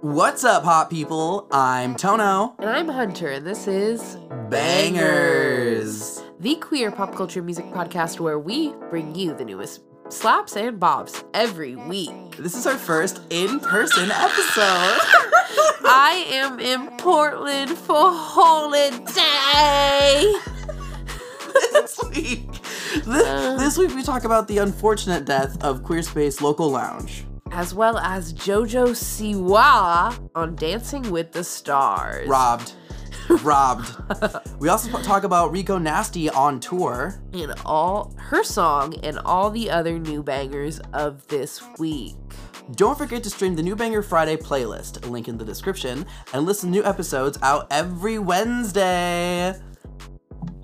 What's up, hot people? I'm Toño. And I'm Hunter, and this is Bangerz. the queer pop culture music podcast where we bring you the newest slaps and bobs every week. This is our first in person episode. I am in Portland for holiday. this week. This, Uh. this week we talk about the unfortunate death of Queer Space Local Lounge. As well as Jojo Siwa on Dancing with the Stars. Robbed. Robbed. we also talk about Rico Nasty on tour. And all her song and all the other new bangers of this week. Don't forget to stream the New Banger Friday playlist, link in the description, and listen to new episodes out every Wednesday.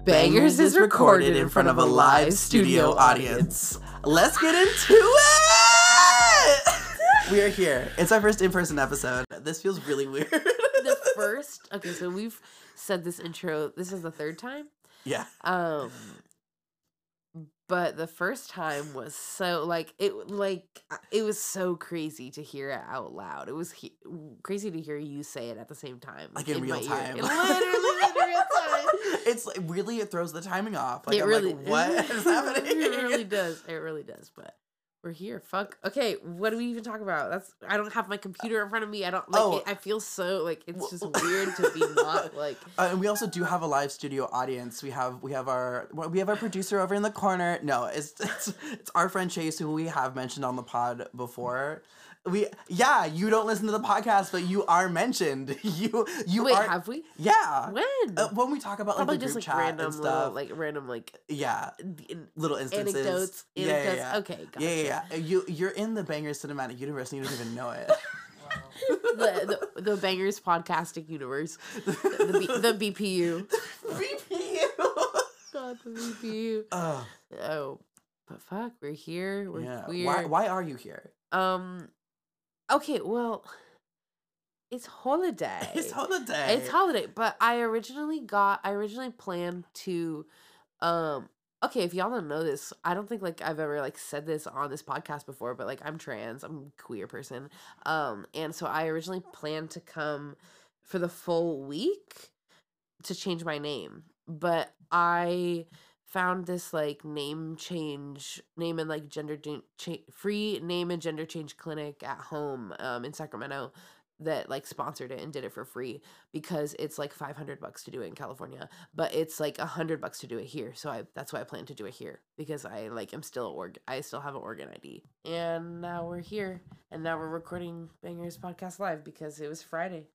Bangerz is recorded in front of a live studio audience. Let's get into it! we are here. It's our first in person episode. This feels really weird. the first okay so we've said this intro this is the third time yeah. um but the first time was so like it like uh, it was so crazy to hear it out loud it was he- crazy to hear you say it at the same time Like in, my real time. In literally in real time It's like really it throws the timing off. Like it I'm really like, what is happening? it really does it really does but we're here fuck okay what do we even talk about that's i don't have my computer in front of me i don't like Oh. it, i feel so like it's just weird to be not like Uh, and we also do have a live studio audience. We have we have our well, we have our producer over in the corner. No, it's it's, it's our friend Chase who we have mentioned on the pod before. We yeah, you don't listen to the podcast, but you are mentioned. You you wait are have we yeah. when Uh, when we talk about like Probably the just group like chat random and little, stuff, like random like yeah, little instances, anecdotes. Yeah, yeah, Anecdotes. yeah. Okay, gotcha. Yeah, yeah, yeah. You you're in the Bangers Cinematic Universe and you don't even know it. the, the the bangers podcasting universe, the, B, the BPU. BPU. God, the BPU. Ugh, Oh, but fuck, we're here. We're yeah. queer. Why why are you here? Um. Okay, well, it's holiday. It's holiday. It's holiday, but I originally got I originally planned to um okay, if y'all don't know this, I don't think like I've ever like said this on this podcast before, but like I'm trans, I'm a queer person. Um and so I originally planned to come for the full week to change my name, but I found this like name change name and like gender jan- cha- free name and gender change clinic at home um in Sacramento that like sponsored it and did it for free because it's like 500 bucks to do it in California but it's like 100 bucks to do it here so I that's why I plan to do it here because I like am still org I still have an organ ID and now we're here and now we're recording Bangerz podcast live because it was Friday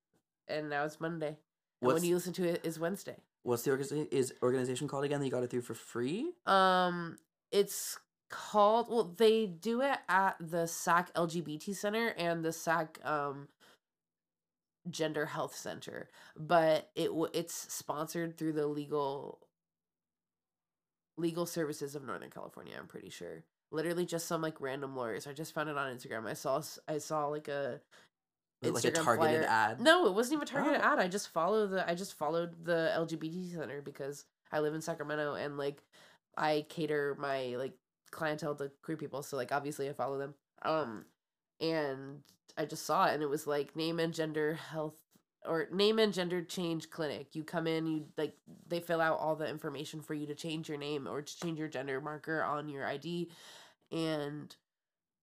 and now it's Monday and What's when you listen to it is Wednesday what's the organization is organization called again that you got it through for free? Um, it's called. Well, they do it at the SAC LGBT Center and the SAC um Gender Health Center, but it it's sponsored through the legal legal services of Northern California. I'm pretty sure. Literally, just some like random lawyers. I just found it on Instagram. I saw I saw like a It like a targeted flyer. ad? No, it wasn't even a targeted Oh. ad. I just follow the I just followed the LGBT center because I live in Sacramento and like I cater my like clientele to queer people, so like obviously I follow them. Um and I just saw it and it was like name and gender health or name and gender change clinic. You come in, you like they fill out all the information for you to change your name or to change your gender marker on your ID and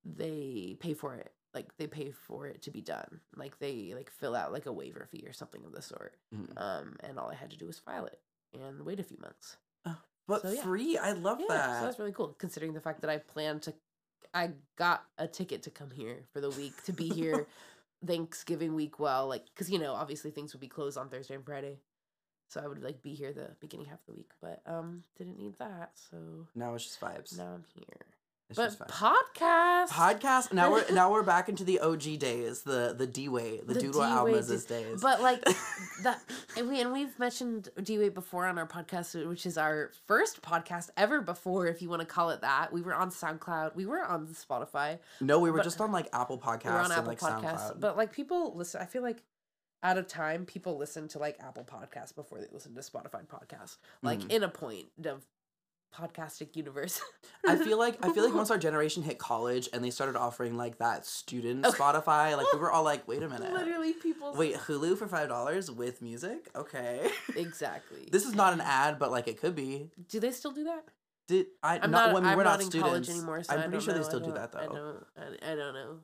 they pay for it like they pay for it to be done like they like fill out like a waiver fee or something of the sort Mhm. um and all i had to do was file it and wait a few months Oh, But So, yeah. free? I love yeah so that's really cool considering the fact that i planned to i got a ticket to come here for the week to be here thanksgiving week well like because you know obviously things would be closed on thursday and friday so i would like be here the beginning half of the week but um didn't need that so now it's just vibes. now i'm here It's but podcast Podcast. Now we're now we're back into the OG days, the the D way, the, The Doodle D-Way days. But like that, and we and we've mentioned D-Wade before on our podcast, which is our first podcast ever before, if you want to call it that. We were on SoundCloud, we were on Spotify, no, we were but- just on like Apple Podcasts we were on and Apple like Podcasts. SoundCloud. But like people listen, I feel like out of time, people listen to like Apple Podcasts before they listen to Spotify podcasts. Like Mhm. in a point of podcastic universe. I feel like I feel like once our generation hit college and they started offering like that student Okay. Spotify, like we were all like, wait a minute. literally people. Wait, Hulu for five dollars with music? Okay. exactly. this is not an ad, but like it could be. Do they still do that? Did I I'm not, not. when I'm were not, not, in students? college anymore, so I'm I pretty sure know. they still do that I though. don't. I, I don't know.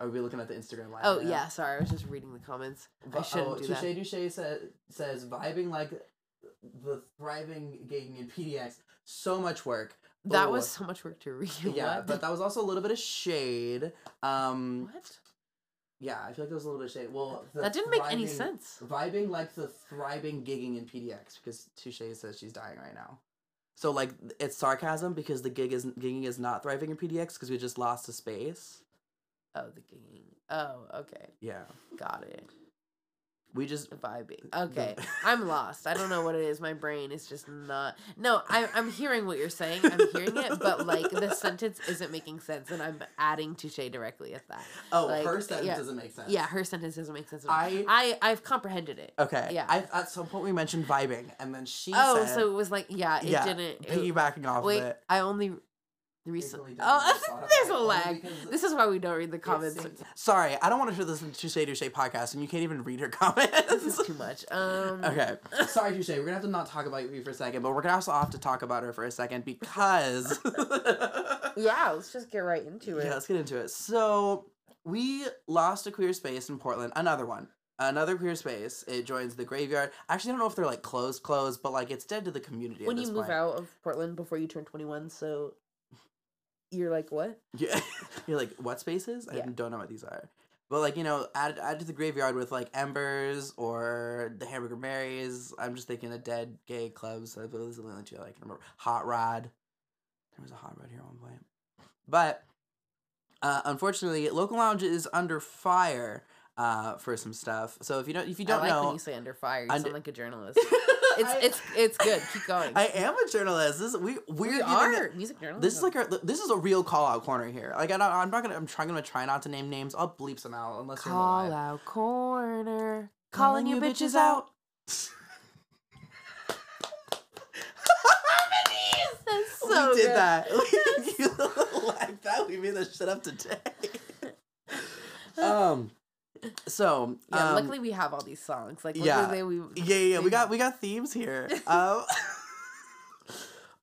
Are we looking at the Instagram live? Oh now? yeah, sorry. I was just reading the comments. I shouldn't oh, do Touche that. Douche says says vibing like the thriving gigging in PDX. So much work. That Oh, was so much work to read. yeah, but that was also a little bit of shade. Um, what? yeah, I feel like there was a little bit of shade. Well, That didn't make any sense. Vibing like the thriving gigging in PDX because Touche says she's dying right now. So like it's sarcasm because the gig is gigging is not thriving in PDX because we just lost a space. Oh, the gigging. Oh, okay. Yeah, Got it. We just Vibing. Okay. I'm lost. I don't know what it is. My brain is just not. No, I, I'm hearing what you're saying. I'm hearing it, but like the sentence isn't making sense, and I'm adding touche directly at that. oh like, her sentence yeah. doesn't make sense. Yeah, her sentence doesn't make sense. at all. I I I've comprehended it. okay. Yeah. I at some point we mentioned vibing and then she Oh, said so it was like yeah, it yeah, didn't. it- piggybacking off wait, of it. I only recently. Oh, there's a lag. This is why we don't read the comments. Sorry, I don't want to in the Touche Douche podcast and you can't even read her comments. This is too much. Um, Okay. Sorry, Touche. We're gonna have to not talk about you for a second, but we're gonna also have to talk about her for a second because Yeah, let's just get right into it. Yeah, let's get into it. So we lost a queer space in Portland. Another one. Another queer space. It joins the graveyard. Actually, I don't know if they're like closed, closed, but like it's dead to the community. when you move point. out of Portland before you turn 21, so you're like, what? Yeah. You're like, what spaces? I Yeah. don't know what these are. But like, you know, add add to the graveyard with like Embers or the Hamburger Marys. I'm just thinking of dead gay clubs. I believe those are the only two I can remember. Hot Rod. There was a Hot Rod here at one point. But uh, unfortunately, local lounge is under fire uh, for some stuff. So if you don't if you don't like know when you say under fire. You Under- sound like a journalist. It's I- it's it's good. Keep going. I am a journalist. This we we're we are music journalists. This is like our, this is a real call out corner here. Like I don't, I'm not gonna I'm trying gonna try not to name names. I'll bleep some out unless you're call out corner, calling you bitches out. That's so we did good. that. you like that? We made that shit up today. um. So Yeah, um, luckily we have all these songs. Like yeah. we yeah, yeah, we- got we got themes here. Um,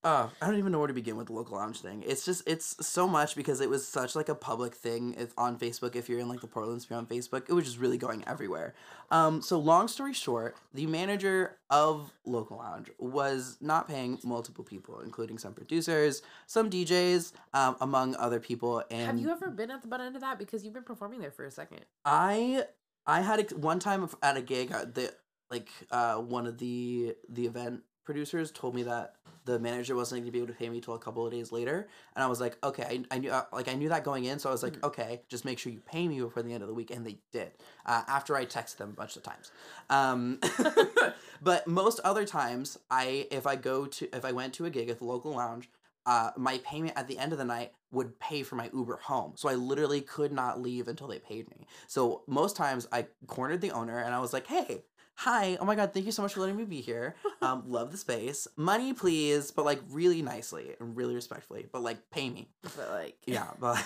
uh, I don't even know where to begin with the local lounge thing. It's just it's so much because it was such like a public thing if, on Facebook. If you're in like the Portland sphere on Facebook, it was just really going everywhere. Um, so long story short, the manager of local lounge was not paying multiple people, including some producers, some DJs, um, among other people. And Have you ever been at the butt end of that? Because you've been performing there for a second. I I had a, one time at a gig uh, the like uh one of the the event producers told me that the manager wasn't going to be able to pay me till a couple of days later and I was like okay I, I knew uh, like I knew that going in so I was like Mhm. okay just make sure you pay me before the end of the week and they did uh, after I texted them a bunch of times um but most other times I if I go to if I went to a gig at the local lounge uh, my payment at the end of the night would pay for my Uber home. So I literally could not leave until they paid me. So most times I cornered the owner and I was like, hey, hi, oh my God, thank you so much for letting me be here. Um, love the space. Money, please, but like really nicely and really respectfully, but like pay me. But like Yeah, but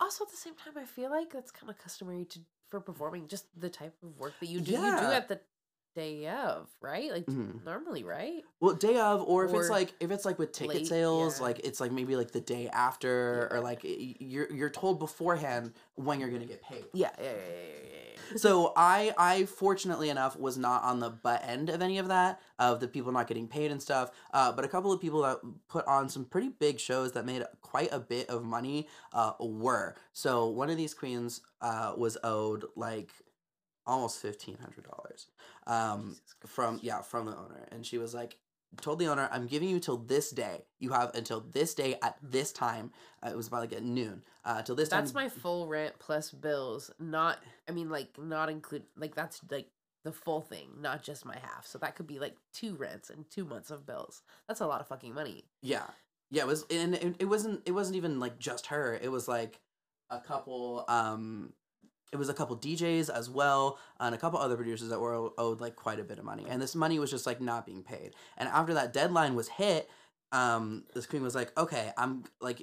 Also at the same time I feel like that's kind of customary to for performing just the type of work that you do. You do Yeah. at the day of, right? Like Mhm. normally, right? well, day of, or if it's like if it's like with ticket late, sales, yeah. like it's like maybe like the day after, or like you're you're told beforehand when you're gonna get paid. Yeah, yeah, yeah, yeah, yeah, yeah. so I I fortunately enough was not on the butt end of any of that of the people not getting paid and stuff. Uh, but a couple of people that put on some pretty big shows that made quite a bit of money uh, were. So one of these queens uh, was owed like almost fifteen hundred dollars um, from yeah from the owner, and she was like. Told the owner, I'm giving you till this day. You have until this day at this time. Uh, it was about like at noon. Uh, till this That's time. my full rent plus bills. Not I mean like not include like that's like the full thing, not just my half. So that could be like two rents and two months of bills. That's a lot of fucking money. Yeah, yeah. It was, and it, it wasn't. It wasn't even like just her. It was like a couple. Um, it was a couple DJs as well, and a couple other producers that were owed like quite a bit of money, and this money was just like not being paid. And after that deadline was hit, um, this queen was like, okay, I'm like,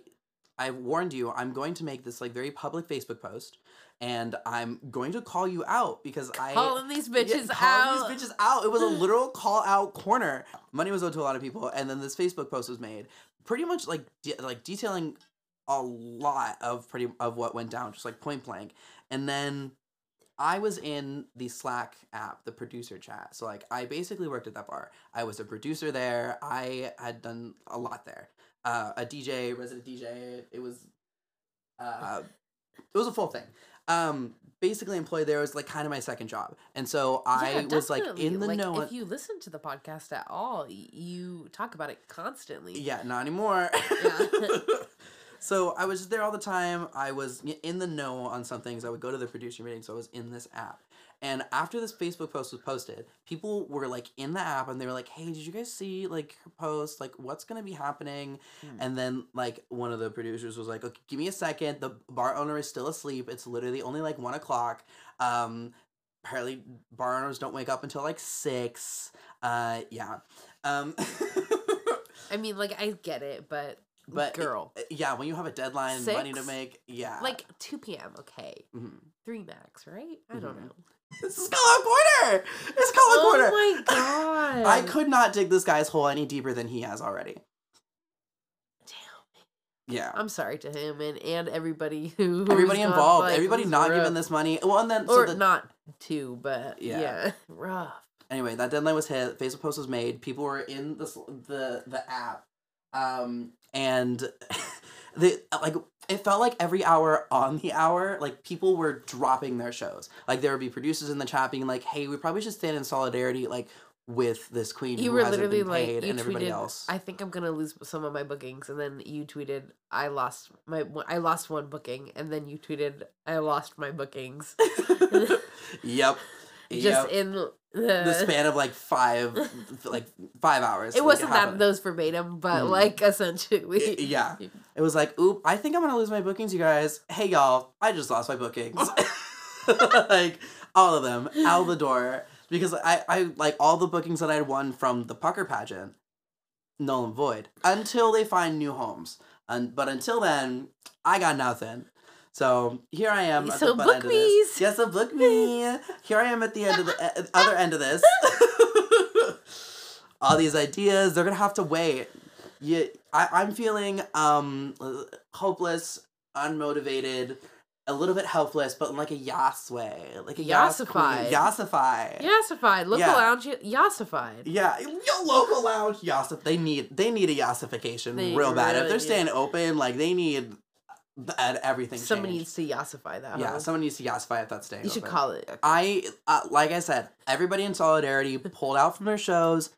I've warned you, I'm going to make this like very public Facebook post, and I'm going to call you out because I Calling these Yeah, bitches calling out. these bitches out. It was a literal call out corner. Money was owed to a lot of people, and then this Facebook post was made, pretty much like de- like detailing a lot of pretty of what went down, just like point blank. And then I was in the Slack app, the producer chat. So like I basically worked at that bar. I was a producer there. I had done a lot there. Uh, a DJ, resident DJ. It was uh, it was a full thing. Um, basically employed there was like kind of my second job. And so I Yeah, was like in the Like, know. If you listen to the podcast at all, you talk about it constantly. Yeah, not anymore. Yeah. so I was just there all the time. I was in the know on some things. I would go to the producer meeting, so I was in this app. And after this Facebook post was posted, people were like in the app and they were like, "Hey, did you guys see like her post? Like, what's gonna be happening?" Hmm. And then like one of the producers was like, "Okay, give me a second. The bar owner is still asleep. It's literally only like one o'clock. Um, apparently bar owners don't wake up until like six. Uh, yeah. Um, I mean, like I get it, but But it- girl, yeah, when you have a deadline, money to make, yeah. like two p.m. Okay, Mhm. three max, right? I don't Mhm. know. this is Out Corner. It's Call Out Oh my god! I could not dig this guy's hole any deeper than he has already. Damn. Yeah. I'm sorry to him and and everybody who Everybody involved, like, everybody not rough. giving this money. Well, and then or so the, not two, but Yeah. yeah, rough. anyway, that deadline was hit. Facebook post was made. People were in the the the app, um, and the like it felt like every hour on the hour, like people were dropping their shows. Like there would be producers in the chat being like, "Hey, we probably should stand in solidarity, like." With this queen You who were hasn't literally been like paid, you and everybody tweeted, else. I think I'm gonna lose some of my bookings, and then you tweeted, I lost my I lost one booking, and then you tweeted, I lost my bookings. yep. Just yep. in the, the span of like five, like five hours. It wasn't that those verbatim, but Mhm. like essentially. yeah. It was like, oop, I think I'm gonna lose my bookings, you guys. Hey y'all, I just lost my bookings. like all of them out the door. Because I, I like all the bookings that I had won from the pucker pageant, null and void. Until they find new homes. And but until then, I got nothing. So here I am at So the book end of this. me's. Yes, so book me. Here I am at the end of the other end of this. All these ideas, they're gonna have to wait. You, I, I'm feeling um hopeless, unmotivated, a little bit helpless, but in like a yas way, like a yas queen. Yassified. Yassified, local Yeah. lounge, yassified. Yeah, your local lounge yassif. They need they need a yassification They real bad. if they're staying open, like they need uh, everything. Someone changed. needs to yassify that. Yeah, huh? someone needs to yassify if that's staying. you should call it. I uh, like I said, everybody in solidarity pulled out from their shows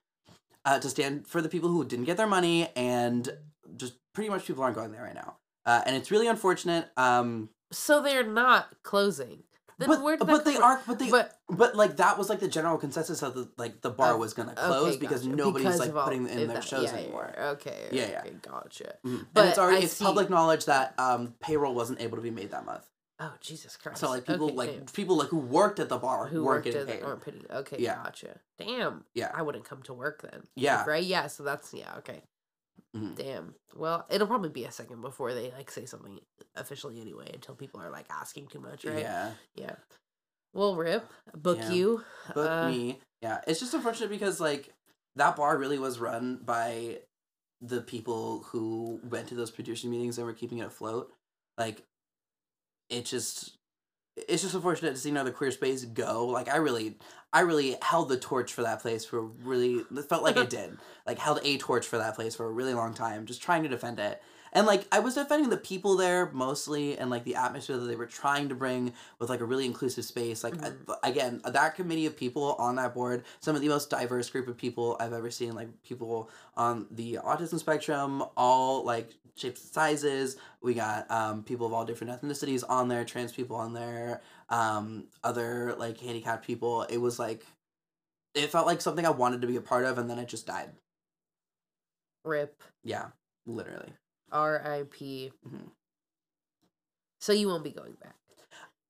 uh, to stand for the people who didn't get their money, and just pretty much people aren't going there right now. Uh, and it's really unfortunate. Um, So they're not closing. Then but where did but they come are but they But but like that was like the general consensus of the like the bar Uh, was gonna okay, close because gotcha. nobody's Because like all- putting in their that- shows yeah, anymore. yeah, Okay. Yeah, yeah. Okay, gotcha. Mhm. But and it's already I it's see- public knowledge that um, payroll wasn't able to be made that month. Oh Jesus Christ! So like people Okay, like damn. people like who worked at the bar who weren't worked getting paid. aren't. Okay, Yeah. gotcha. Damn. Yeah. I wouldn't come to work then. Yeah. Right. Yeah. So that's yeah. Okay. Mhm. Damn. Well, it'll probably be a second before they like say something officially anyway. Until people are like asking too much, right? Yeah. Yeah. Well, rip book Yeah. you. Book uh, me. Yeah. It's just unfortunate because like that bar really was run by the people who went to those producer meetings and were keeping it afloat. Like it just it's just unfortunate to see another queer space go. Like I really I really held the torch for that place for really it felt like I did. Like held a torch for that place for a really long time, just trying to defend it. And like I was defending the people there mostly and like the atmosphere that they were trying to bring with like a really inclusive space. Like I- Mhm. again, that committee of people on that board, some of the most diverse group of people I've ever seen, like people on the autism spectrum, all like shapes and sizes. We got um, people of all different ethnicities on there, trans people on there, um, other like handicapped people. It was like it felt like something I wanted to be a part of and then it just died. Rip. Yeah, literally. R.I.P. Mhm. So you won't be going back.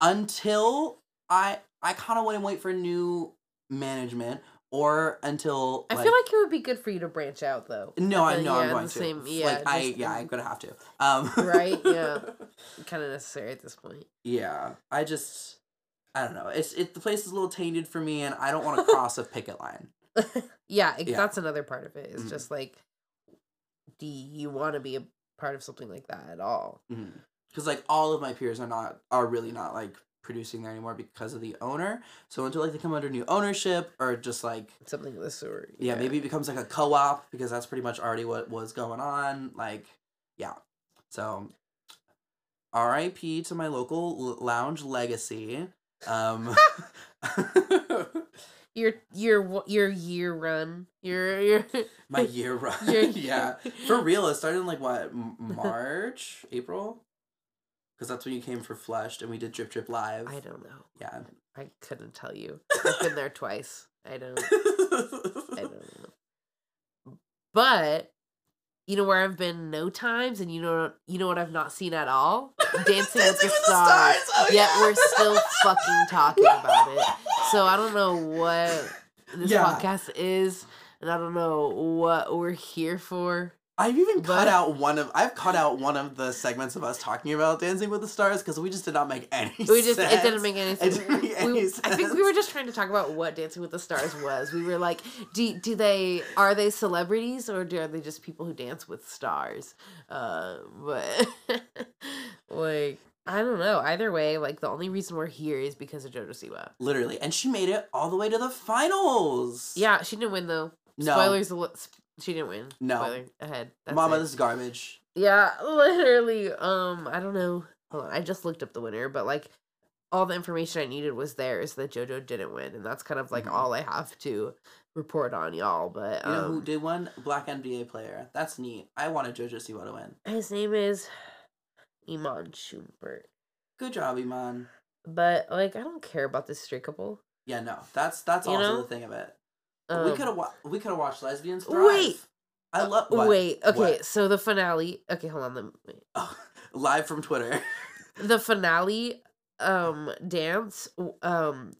until I I kind of want to wait for new management or until I feel like it would be good for you to branch out though. no, I know yeah, I'm going the to. same- yeah, like I yeah, I'm gonna have to. Um, Right, yeah. Kind of necessary at this point. Yeah, I just I don't know. It's it the place is a little tainted for me, and I don't want to cross a picket line. yeah, it, Yeah. that's another part of it. It's Mhm. just like, do you want to be a part of something like that at all? Because like all of my peers are not are really not like producing there anymore because of the owner. So until like they come under new ownership or just like Something of the sort. yeah, maybe it becomes like a co-op because that's pretty much already what was going on. Like yeah, so R.I.P. to my local l- lounge legacy. Um, your your your year run. Your your my year run. Yeah, for real. It started in like what March, April, because that's when you came for Flushed and we did Drip Drip live. I don't know. Yeah. I couldn't tell you. I've been there twice. I don't. I don't know. But you know where I've been no times, and you know you know what I've not seen at all. Dancing, with the Stars. Oh, Yet we're still fucking talking about it. So I don't know what this Yeah. podcast is, and I don't know what we're here for. I've even cut out one of I've cut out one of the segments of us talking about Dancing with the Stars because we just did not make any. We just sense. it didn't make any sense. make any We- I think we were just trying to talk about what Dancing with the Stars was. We were like, do do they are they celebrities or do, are they just people who dance with stars? Uh, but like I don't know. Either way, like the only reason we're here is because of JoJo Siwa. literally, and she made it all the way to the finals. Yeah, she didn't win though. No. Spoilers. She didn't win. No. Spoiler ahead. That's Mama, it. this is garbage. Yeah, literally. Um, I don't know. Hold on, I just looked up the winner, but like all the information I needed was there is that JoJo didn't win, and that's kind of like Mhm. all I have to report on y'all. But You know who um, did one? Black NBA player. That's neat. I wanted JoJo Siwa to win. his name is Iman Shumpert. Good job, Iman. But like, I don't care about this straight couple. Yeah, no, that's that's You also know? the thing of it. Um, we could have wa- we could have watched Lesbians Thrive. Wait. I love what? Wait, okay, What? so the finale. Okay, hold on. The, wait. Oh, live from Twitter. the finale um dance um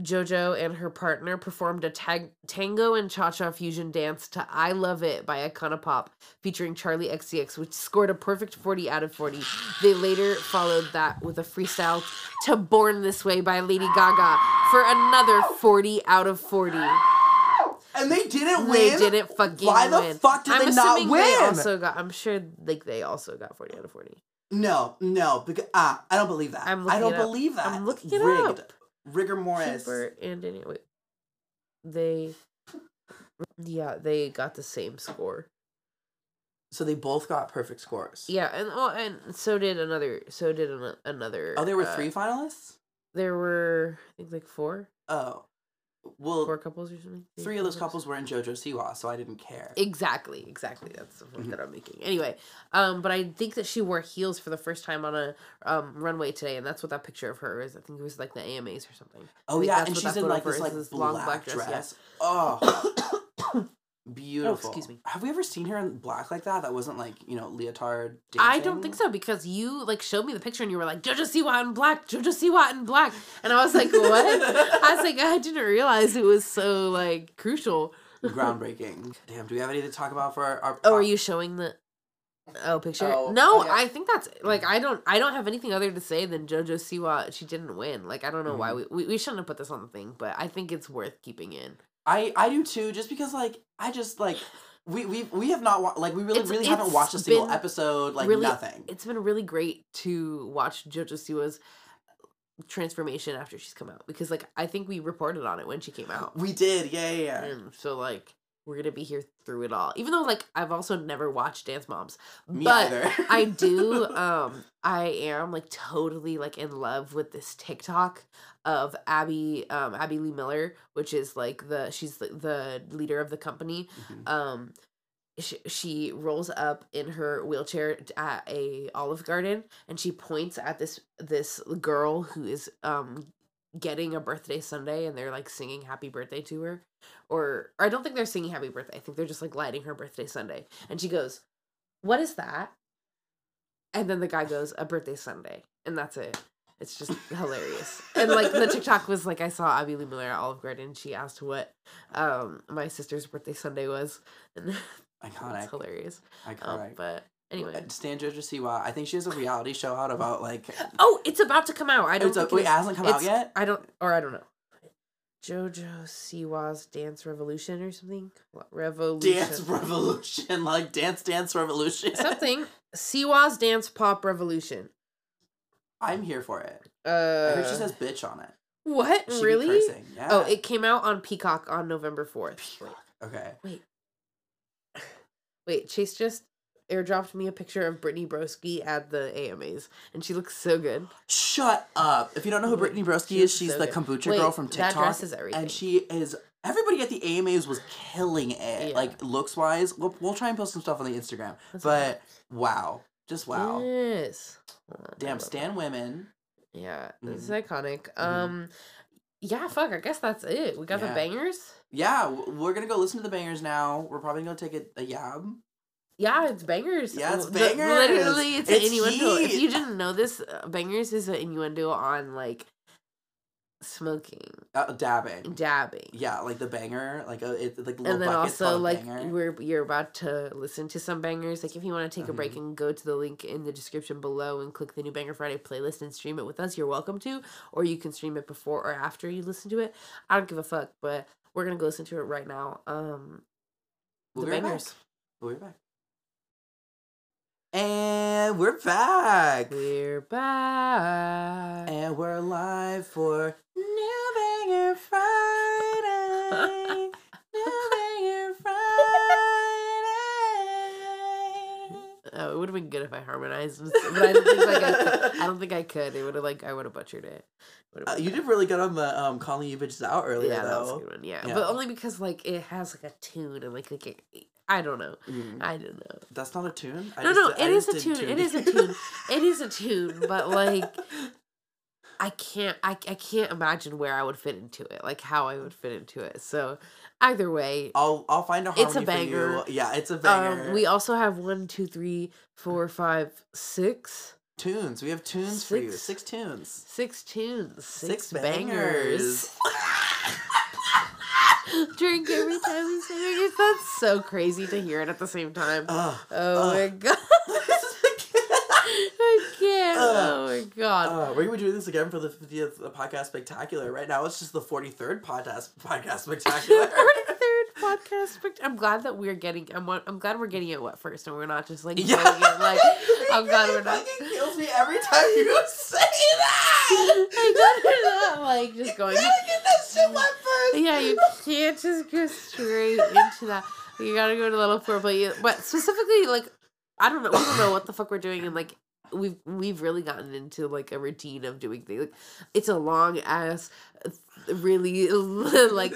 jojo and her partner performed a tag- tango and cha-cha fusion dance to i love it by icona pop featuring charli xcx which scored a perfect 40 out of 40 they later followed that with a freestyle to born this way by lady gaga for another 40 out of 40 and they didn't win. they didn't fucking Why the win. fuck did I'm they not assuming they also got i'm sure like they also got 40 out of 40 No, no, because ah, I don't believe that. I'm I looking don't it up. believe that. I'm looking it Rigged. up. Rigor mortis. And anyway, they, yeah, they got the same score. So they both got perfect scores. Yeah, and oh, and so did another. So did an, another. Oh, there were uh, three finalists. There were, I think, like four, Oh, well, four couples or something. three of those couples were in JoJo Siwa, so I didn't care. Exactly, exactly. That's the Mm-hmm. point that I'm making. Anyway, um, but I think that she wore heels for the first time on a um runway today, and that's what that picture of her is. I think it was like the AMAs or something. oh yeah, and she's in like this like this black, long black dress. dress, yeah. Oh, beautiful. excuse me. Have we ever seen her in black like that? That wasn't like you know leotard. I don't think so because you like showed me the picture and you were like Jojo Siwa in black, Jojo Siwa in black, and I was like, what? I was like, I didn't realize it was so like crucial. Groundbreaking. Damn. Do we have anything to talk about for our? our Oh, are you showing the? Oh, picture. Oh, no, oh, yeah. I think that's like I don't I don't have anything other to say than JoJo Siwa. She didn't win. Like I don't know why mm-hmm. we, we we shouldn't have put this on the thing, but I think it's worth keeping in. I I do too. Just because like I just like. We, we we have not wa- like we really It's- really haven't it's watched a single been episode like really- nothing. It's been really great to watch JoJo Siwa's transformation after she's come out because like I think we reported on it when she came out. We did, yeah, yeah, yeah. And so like we're gonna be here through it all. Even though like I've also never watched Dance Moms. Me but. I do um I am like totally like in love with this TikTok of Abby um Abby Lee Miller, which is like the she's the, the leader of the company. Mhm. Um she, she rolls up in her wheelchair at a Olive Garden and she points at this this girl who is um getting a birthday sundae and they're like singing happy birthday to her. Or, or I don't think they're singing happy birthday. I think they're just like lighting her birthday sundae. And she goes, What is that? And then the guy goes, A birthday sundae. And that's it. It's just hilarious. And like the TikTok was like I saw Abby Lee Miller at Olive Garden. She asked what um my sister's birthday sundae was, and Iconic. it's hilarious. Um, Iconic. but anyway, Stan Jojo Siwa. I think she has a reality show out about like. oh, it's about to come out. I don't. It's a, wait, it hasn't come out yet. I don't, or I don't know. JoJo Siwa's Dance Revolution or something. What, Revolution. Dance Revolution, like Dance Dance Revolution. something. Siwa's Dance Pop Revolution. I'm here for it. Uh, I heard she says bitch on it. what? She really? Yeah. Oh, it came out on Peacock on November fourth. Okay. Wait. Wait, Chase just airdropped me a picture of Brittany Broski at the AMAs, and she looks so good. Shut up. If you don't know who Brittany Broski she is, is she's so the good. kombucha Wait, girl from that TikTok. dress is everything. And she is everybody at the AMAs was killing it. Yeah. Like looks wise. We'll, we'll try and post some stuff on the Instagram. That's but wow. Just wow. Yes. Damn, Stan women. Yeah, this is Mhm. iconic. Mhm. Um, yeah, fuck. I guess that's it. We got Yeah. the bangers. Yeah, we're gonna go listen to the bangers now. We're probably gonna take a, a yab. Yeah, it's bangers. Yeah, it's The- bangers. literally, it's, It's an innuendo. If you didn't know this, uh, bangers is an innuendo on like smoking, Uh, dabbing. dabbing. Yeah, like the banger, like a it, like little and then also like we're you're about to listen to some bangers like if you want to take a break Mhm. and go to the link in the description below and click the new banger friday playlist and stream it with us you're welcome to or you can stream it before or after you listen to it i don't give a fuck but we're gonna go listen to it right now um We'll the right bangers. We'll be back. And we're back. we're back And we're live for New Banger Friday. New Banger Friday. oh it would have been good if i harmonized but i don't think like i could, i don't think i could it would have like i would have butchered it Uh, you did really good on the um calling you bitches out earlier though. yeah, that was a good one. Yeah. Yeah. but only because like it has like a tune and like like it, I don't know. Mm. I don't know. That's not a tune. I No, just no, did- I it is a tune. It is a tune. It is a tune, but like I can't I, I can't imagine where I would fit into it, like how I would fit into it. So either way, I'll I'll find a It's a banger. for you. Yeah, it's a banger. um, we also have one, two, three, four, five, six, tunes. We have tunes for you. Six. Six tunes. six tunes, six, Six bangers. Drink every time we say bangers. That's so crazy to hear it at the same time. Ugh. Oh Ugh. my god. I can't. Uh, oh my god. Uh, we're gonna be doing this again for the 50th podcast spectacular. Right now, it's just the 43rd podcast podcast spectacular. Podcast. spect- I'm glad that we're getting. I'm. I'm glad we're getting it wet first, and we're not just like Yeah. it like. I'm glad we're not. kills me every time you say that. Not like just going. You gotta get that shit wet first. Yeah, you can't just go straight into that. You gotta go to little foreplay. You- But specifically, like, I don't know. We don't know what the fuck we're doing, and like, we've we've really gotten into like a routine of doing things. Like, it's a long ass, really like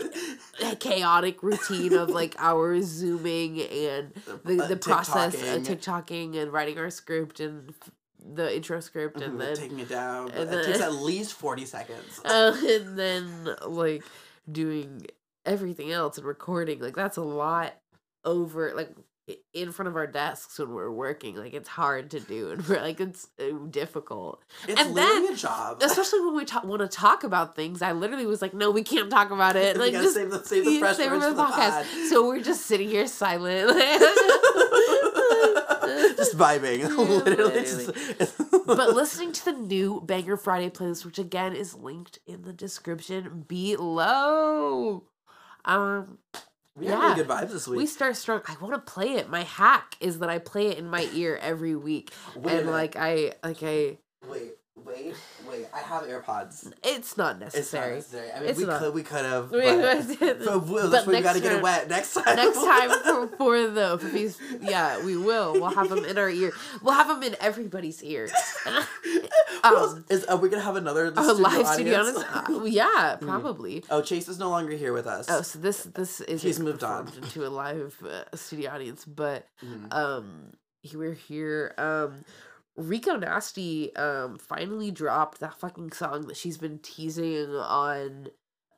chaotic routine of like our zooming and the Uh, the process of TikToking. And writing our script and the intro script and Mhm, then taking it down. and it takes at least 40 seconds. uh, and then like doing everything else and recording like that's a lot over like in front of our desks when we're working like it's hard to do and we're like it's uh, difficult It's and literally then- a job. especially when we ta- want to talk about things i literally was like no we can't talk about it like just save the, save the fresh save for the podcast pod. so we're just sitting here silent just vibing. Yeah, literally. Just, but listening to the new Banger Friday playlist, which again is linked in the description below. Um, we yeah. really good vibes this week. we start strong. I want to play it. My hack is that I play it in my ear every week, Wait and like I like I. Wait, wait, wait. I have AirPods. It's not necessary. It's not necessary. I mean, It's we not. could, we could have. But, but but, we- that's why we gotta get it wet next time. Next time for, for the for these, yeah, we will. We'll have them in our ear. We'll have them in everybody's ear. Um, is, are we gonna have another A studio live studio audience? Uh, yeah, probably. oh, Chase is no longer here with us. Oh, so this this is He's moved on. into a live uh, studio audience, but Mhm. um, we're here. Um, Rico Nasty um finally dropped that fucking song that she's been teasing on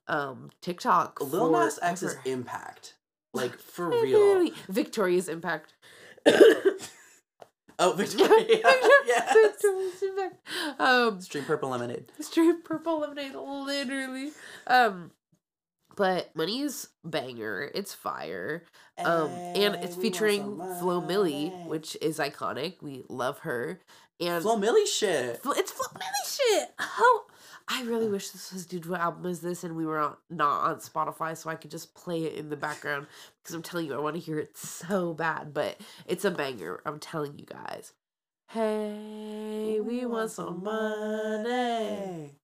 um TikTok. Lil Nas X's impact, like for real. Victoria's Impact. Oh, Victoria. yes. Victoria's impact. Um, Stream purple lemonade. straight purple lemonade, literally. Um, but Money's banger. It's fire. Um, and it's featuring Flo Milli, which is iconic. We love her. And Flo Milli shit. It's Flo Milli shit. How I really wish this was dude. What album is this? And we were on, not on Spotify, so I could just play it in the background because I'm telling you, I want to hear it so bad. But it's a banger. I'm telling you guys. Hey, we want some money.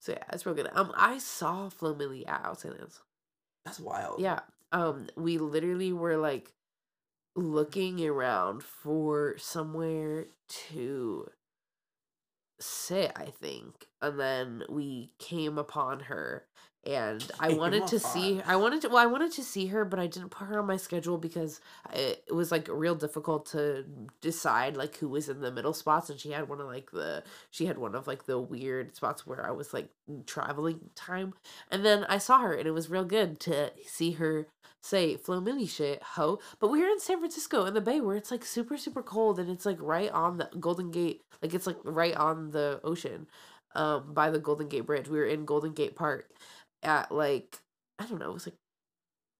So yeah, it's real good. Um, I saw Flo Milli at Outside Lands. That's wild. Yeah. Um, we literally were like looking around for somewhere to sit, I think. And then we came upon her and I wanted to see. I wanted to well I wanted to see her but I didn't put her on my schedule because it, it was like real difficult to decide like who was in the middle spots and she had one of like the she had one of like the weird spots where I was like traveling time and then I saw her and it was real good to see her say Flo Milli shit, ho. But we were in San Francisco in the Bay where it's like super, super cold and it's like right on the Golden Gate. Like it's like right on the ocean, um, by the Golden Gate Bridge. We were in Golden Gate Park at like I don't know, it was like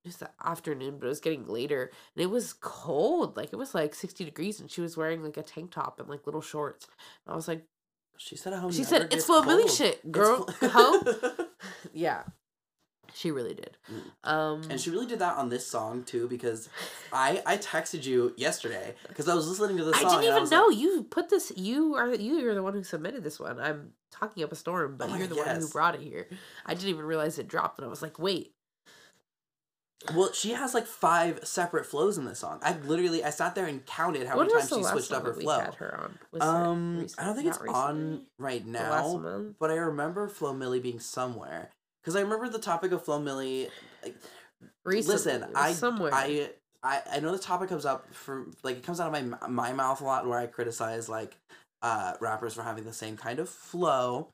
just the afternoon, but it was getting later and it was cold. Like it was like sixty degrees and she was wearing like a tank top and like little shorts. And I was like, She said how She said, "It's Flo Milli shit, girl, ho." Yeah. She really did. Mm. Um And she really did that on this song too because I I texted you yesterday because I was listening to the song. I didn't even know like, you put this. You are you are the one who submitted this one. I'm talking up a storm, but Oh you're the one who brought it here. I didn't even realize it dropped, and I was like, wait, well, she has like five separate flows in this song. I literally I sat there and counted how many times she switched up her flow. her Um, I don't think not it's on right now, but I remember Flo Milli being somewhere because I remember the topic of Flo Milli. Like, Recently, listen, I somewhere. I I I know the topic comes up for like it comes out of my my mouth a lot where I criticize like uh rappers for having the same kind of flow.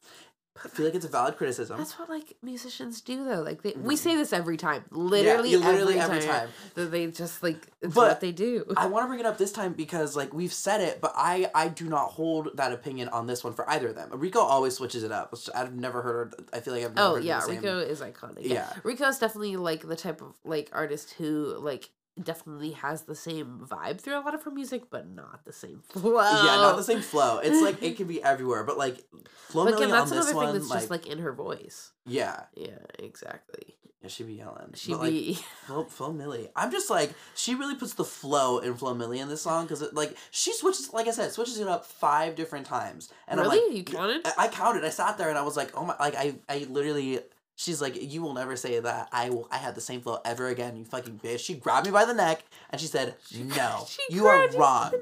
I feel like it's a valid criticism. That's what like musicians do though. Like they, we say this every time, Yeah, literally, you literally every, every time, time. that they just like it's But what they do. I want to bring it up this time because like we've said it, but I I do not hold that opinion on this one for either of them. Rico always switches it up. which I've never heard. I feel like I've never Oh heard yeah, Rico is iconic. Yeah. Rico is definitely like the type of like artist who like definitely has the same vibe through a lot of her music, but not the same flow. Yeah, not the same flow. It's like it can be everywhere, but like Flo But again, that's this another one, thing that's like, just like in her voice. yeah, Yeah, exactly. yeah, she be yelling. She But, like, be Flo, Flo Milli. I'm just like she really puts the flow in Flo Milli in this song because like she switches, like I said, switches it up five different times. And really I'm like, you counted. I, I counted. I sat there and I was like, oh my, like I, I literally. She's like, you will never say that I will. I had the same flow ever again. You fucking bitch. She grabbed me by the neck and she said, "No, She you are wrong."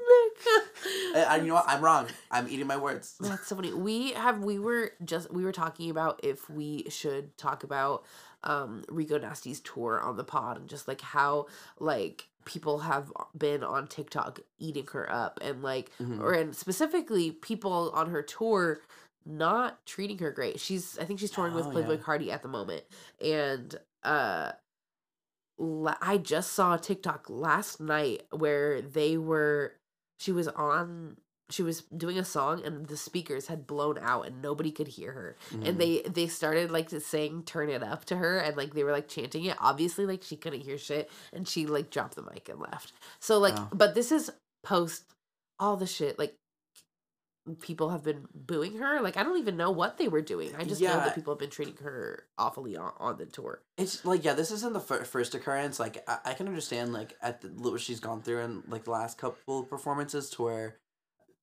And, and you know what? I'm wrong. I'm eating my words. That's so funny. We have we were just we were talking about if we should talk about um Rico Nasty's tour on the pod and just like how like people have been on TikTok eating her up and like Mhm. or and specifically people on her tour not treating her great. She's I think she's touring with Oh, Playboi yeah. Carti at the moment and uh I just saw a TikTok last night where they were she was on she was doing a song and the speakers had blown out and nobody could hear her Mhm. and they they started like to saying turn it up to her and like they were like chanting it obviously like she couldn't hear shit and she like dropped the mic and left so like Wow. but this is post all the shit like people have been booing her like i don't even know what they were doing i just know that people have been treating her awfully on, on the tour It's like yeah, this isn't the fir- first occurrence. Like I, I can understand like at the what she's gone through in like the last couple of performances to where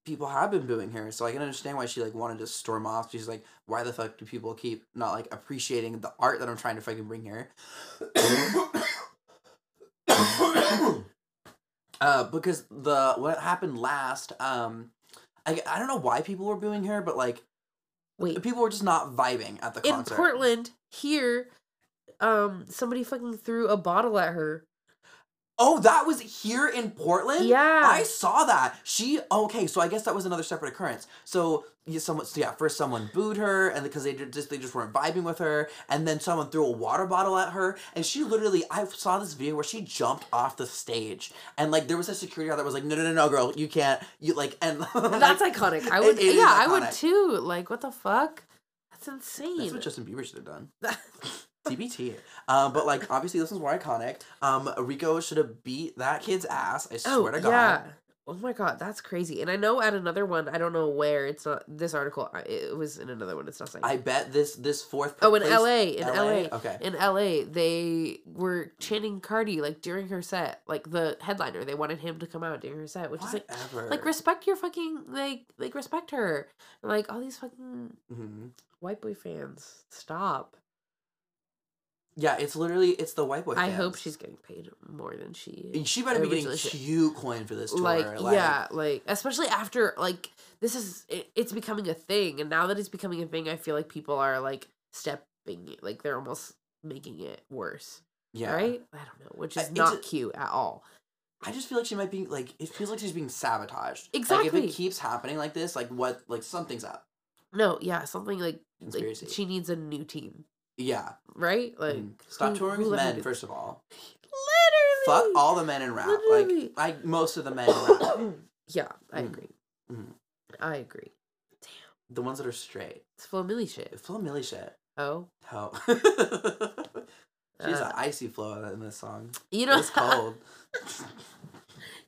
people have been booing her. So I can understand why she like wanted to storm off. She's like, why the fuck do people keep not like appreciating the art that I'm trying to fucking bring here? uh, because the what happened last, um, I I don't know why people were booing her, but like wait people were just not vibing at the in concert. In Portland here um somebody fucking threw a bottle at her Oh, that was here in Portland. Yeah. I saw that. She okay, so I guess that was another separate occurrence. So you someone, so yeah, first someone booed her, and because they just they just weren't vibing with her, and then someone threw a water bottle at her, and she literally I saw this video where she jumped off the stage, and like there was a security guard that was like, no no no no girl, you can't, you like, and That's like, iconic. I would. yeah, I would too. Like, what the fuck? That's insane. That's what Justin Bieber should have done. TBT. Um, but like obviously this one's more iconic. Um, Rico should have beat that kid's ass. I oh swear to God. yeah. Oh my god, that's crazy. And I know at another one, I don't know where it's not. This article, it was in another one. It's not saying. I bet this this fourth. Oh, in place- LA, in LA? LA, Okay. in LA, they were chanting Carti like during her set, like the headliner. They wanted him to come out during her set, which is like, Whatever. like respect your fucking like, like respect her. And, like all these fucking Mhm. white boy fans, stop. Yeah, it's literally it's the white boy. I hope she's getting paid more than she. She better be getting cute coin for this tour. like, Like, yeah like especially after like this is it, it's becoming a thing and now that it's becoming a thing i feel like people are like stepping like they're almost making it worse yeah. right i don't know which is it's not a- cute at all I just feel like she might be like it feels like she's being sabotaged. Like if it keeps happening like this, like what like something's up. no yeah something like, like Conspiracy. she needs a new team Yeah. right like Mhm. Stop who- touring who with men, first of all. literally Fuck all the men in rap. Literally. Like I most of the men in rap. yeah i Mhm. agree Mhm. i agree Damn. The ones that are straight. it's Flo Milli shit Flo Milli shit. oh Hell. She's Uh, an icy flow in this song. you know It's cold.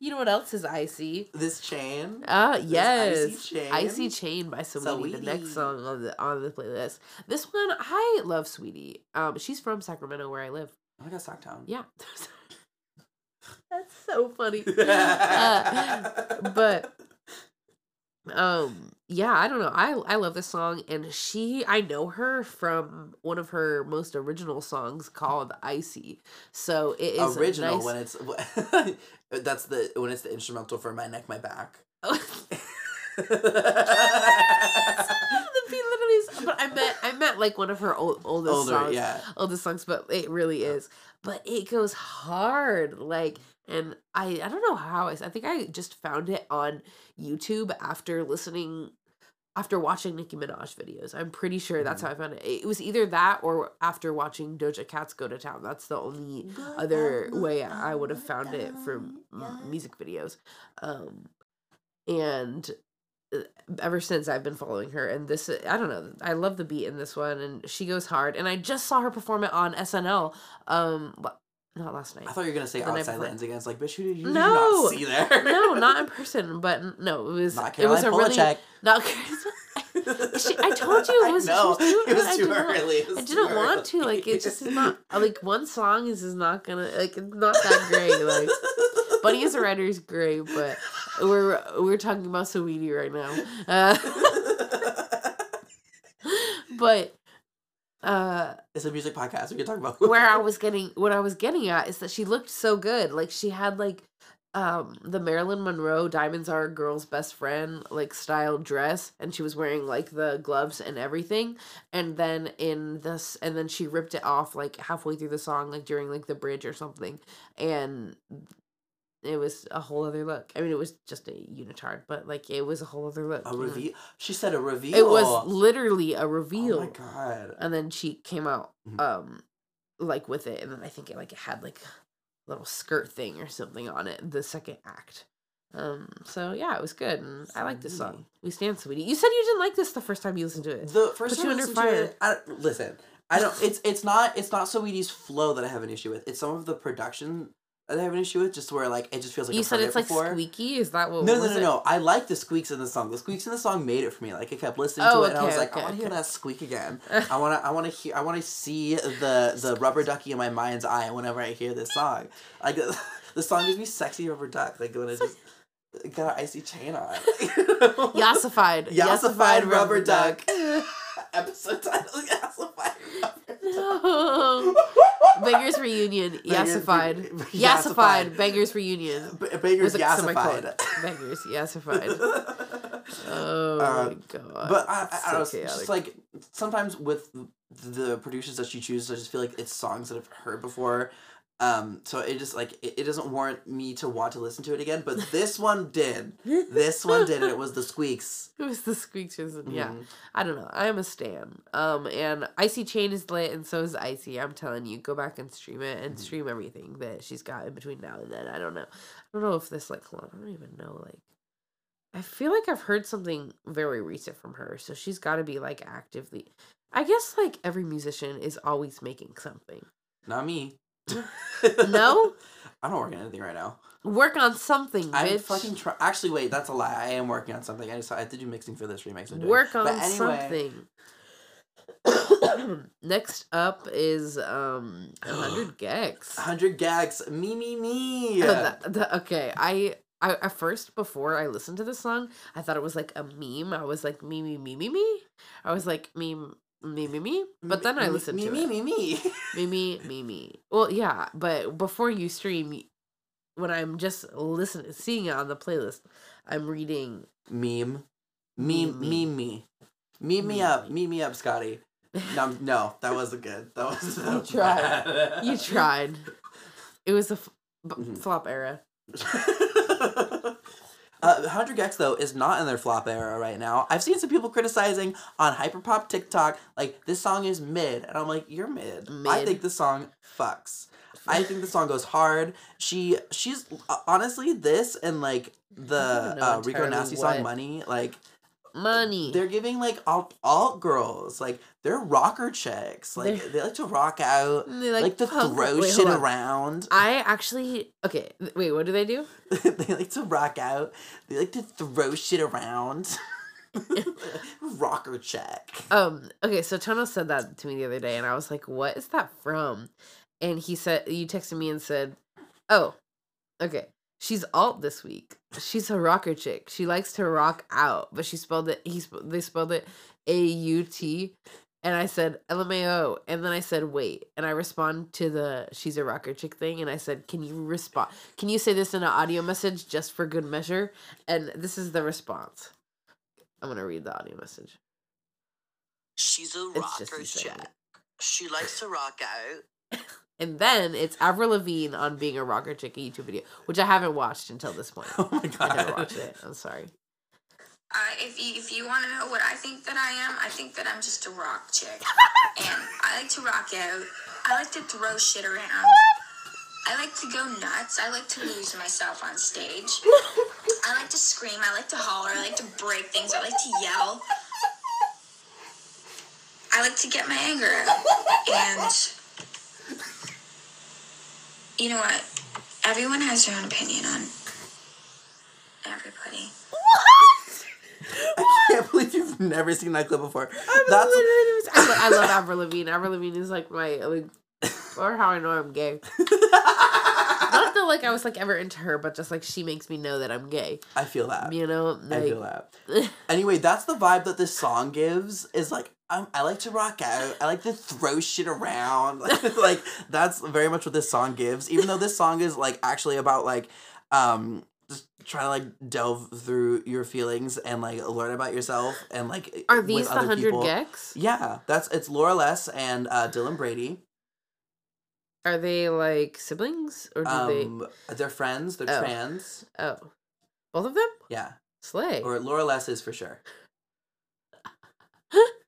you know what else is icy this chain. Ah, This yes. Icy Chain. Icy Chain by Saweetie, the next song on the on the playlist. This one, I love Saweetie. Um, she's from Sacramento, where I live. Oh my god, Stocktown. Yeah, that's so funny. Uh, but um, yeah, I don't know. I I love this song, and she, I know her from one of her most original songs called "Icy." So it is original nice- when it's Uh, that's the when it's the instrumental for my neck my back the beat literally is, but I meant I meant like one of her old, oldest older songs, yeah oldest songs, but it really is. But it goes hard, like, and I I don't know how I I think I just found it on YouTube after listening. After watching Nicki Minaj videos, I'm pretty sure that's Mhm. how I found it. It was either that or after watching Doja Cat's "Go to Town." That's the only other way I would have found it from m- music videos. Um, and uh, ever since I've been following her, and this I don't know, I love the beat in this one, and she goes hard. And I just saw her perform it on SNL. Um, not last night. I thought you were gonna say The outside lands again. It's like, bitch, who did you, did you No. not see there? no, not in person, but no, it was Not it was Caroline a really Polachek. not. She- I told you it I was- she know. was too- it was I too not- early. It was I didn't want to like it just is not like one song is just not gonna like it's not that great like Bunny as a writer is great but we're we're talking about Saweetie right now uh, but uh it's a music podcast. We can talk about where I was getting what I was getting at is that she looked so good. Like she had like um the Marilyn Monroe Diamonds Are a Girl's Best Friend like style dress and she was wearing like the gloves and everything and then in this and then she ripped it off like halfway through the song like during like the bridge or something and it was a whole other look. I mean it was just a unitard but like it was a whole other look. a know? reveal. She said a reveal. It was literally a reveal Oh my god. and then she came out Mhm. um like with it and then i think it like it had like little skirt thing or something on it the second act um so yeah it was good and i like this song we stand Saweetie you said you didn't like this the first time you listened to it The first Put time you I under listened to fire. it, I, listen, I don't. It's it's not it's not Saweetie's flow that I have an issue with. It's some of the production that I have an issue with. Just where like it just feels like you said it's it like before. squeaky is that what No, no, no, it? no. I like the squeaks in the song. The squeaks in the song made it for me. Like I kept listening Oh, to it, and I was okay, like, I want to hear that squeak again. I want to, I want to hear, I want to see the the rubber ducky in my mind's eye whenever I hear this song. Like the song gives me sexy rubber duck. Like when it just got an icy chain on. yassified Yassified rubber duck. Episode title: Yassified. no. Bangers reunion. Yassified. Yassified. Bangers reunion. B- Bangers yassified. bangers yassified. Oh Uh, my god. But I, I, I don't know. It's just like sometimes with the producers that she chooses, I just feel like it's songs that I've heard before. Um, so it just like it, it doesn't warrant me to want to listen to it again. But this one did. This one did, and it was the Squeaks. It was the Squeaks. and Yeah. Mhm. I don't know. I am a stan. Um, and Icy Chain is lit, and so is Icy. I'm telling you, go back and stream it and Mhm. stream everything that she's got in between now and then. I don't know. I don't know if this like. hold on, I don't even know. Like, I feel like I've heard something very recent from her, so she's got to be like actively. I guess like every musician is always making something. Not me. No, I'm not working on anything right now. work on something, I'm bitch. fucking try- Actually, wait, that's a lie. I am working on something. I just I have to do mixing for this remix. I'm doing. work on anyway, something. Next up is um 100 gecs. 100 gags. Me, me, me. Oh, that- that- okay, I, I at first before I listened to the song, I thought it was like a meme. I was like me me me me me. I was like meme me me me. But then I listened me, to me, it. me, me, Me me me me. Well, yeah, but before you stream, when I'm just listening, seeing it on the playlist, I'm reading. Meme. Meme Meme, me. meme me. Up. me. Meme me up, Scotty. No, no, that wasn't good. That was You tried. You tried. It was a f- Mhm. flop era. uh, 100 gecs though is not in their flop era right now. I've seen some people criticizing on Hyperpop TikTok like this song is mid, and I'm like, you're mid. I think the song fucks. I think the song goes hard. She she's uh, honestly this and like the I don't know uh, Rico Nasty what- song Money like Money. they're giving like alt alt girls like they're rocker chicks like They're- they like to rock out They like, to punk- throw wait, shit around. I actually okay. Wait, what do they do? they like to rock out. They like to throw shit around. Rocker check. Um. Okay. So Toño said that to me the other day, and I was like, "What is that from?" And he said, "You texted me and said, oh, okay, she's alt this week. She's a rocker chick. She likes to rock out, but she spelled it. He sp- they spelled it A U T, And I said LMAO, and then I said wait, and I respond to the she's a rocker chick thing, and I said, can you respond? Can you say this in an audio message just for good measure? And this is the response. I'm gonna read the audio message. She's a rocker chick. She likes to rock out. And then it's Avril Lavigne on being a rocker chick a YouTube video, which I haven't watched until this point. Oh my I never watched it. I'm sorry. Uh, if you if you want to know what I think that I am, I think that I'm just a rock chick, and I like to rock out. I like to throw shit around. I like to go nuts. I like to lose myself on stage. I like to scream. I like to holler. I like to break things. I like to yell. I like to get my anger out. And you know what? Everyone has their own opinion on everybody. What? I can't believe you've never seen that clip before. That's That's I, lo- I love Avril Lavigne. Avril Lavigne is like my like, or how I know I'm gay. Not that like I was like ever into her, but just like she makes me know that I'm gay. I feel that. You know, I feel that. Anyway, that's the vibe that this song gives. Is like I'm, I like to rock out. I like to throw shit around. like that's very much what this song gives. Even though this song is like actually about like um just trying to like delve through your feelings and like learn about yourself and like are these the hundred people. Yeah, that's it's Laura Less and uh, Dylan Brady. Are they like siblings or do Um, they're friends. They're Oh. trans. Oh, both of them. Yeah, Slay. or Laura Less is for sure.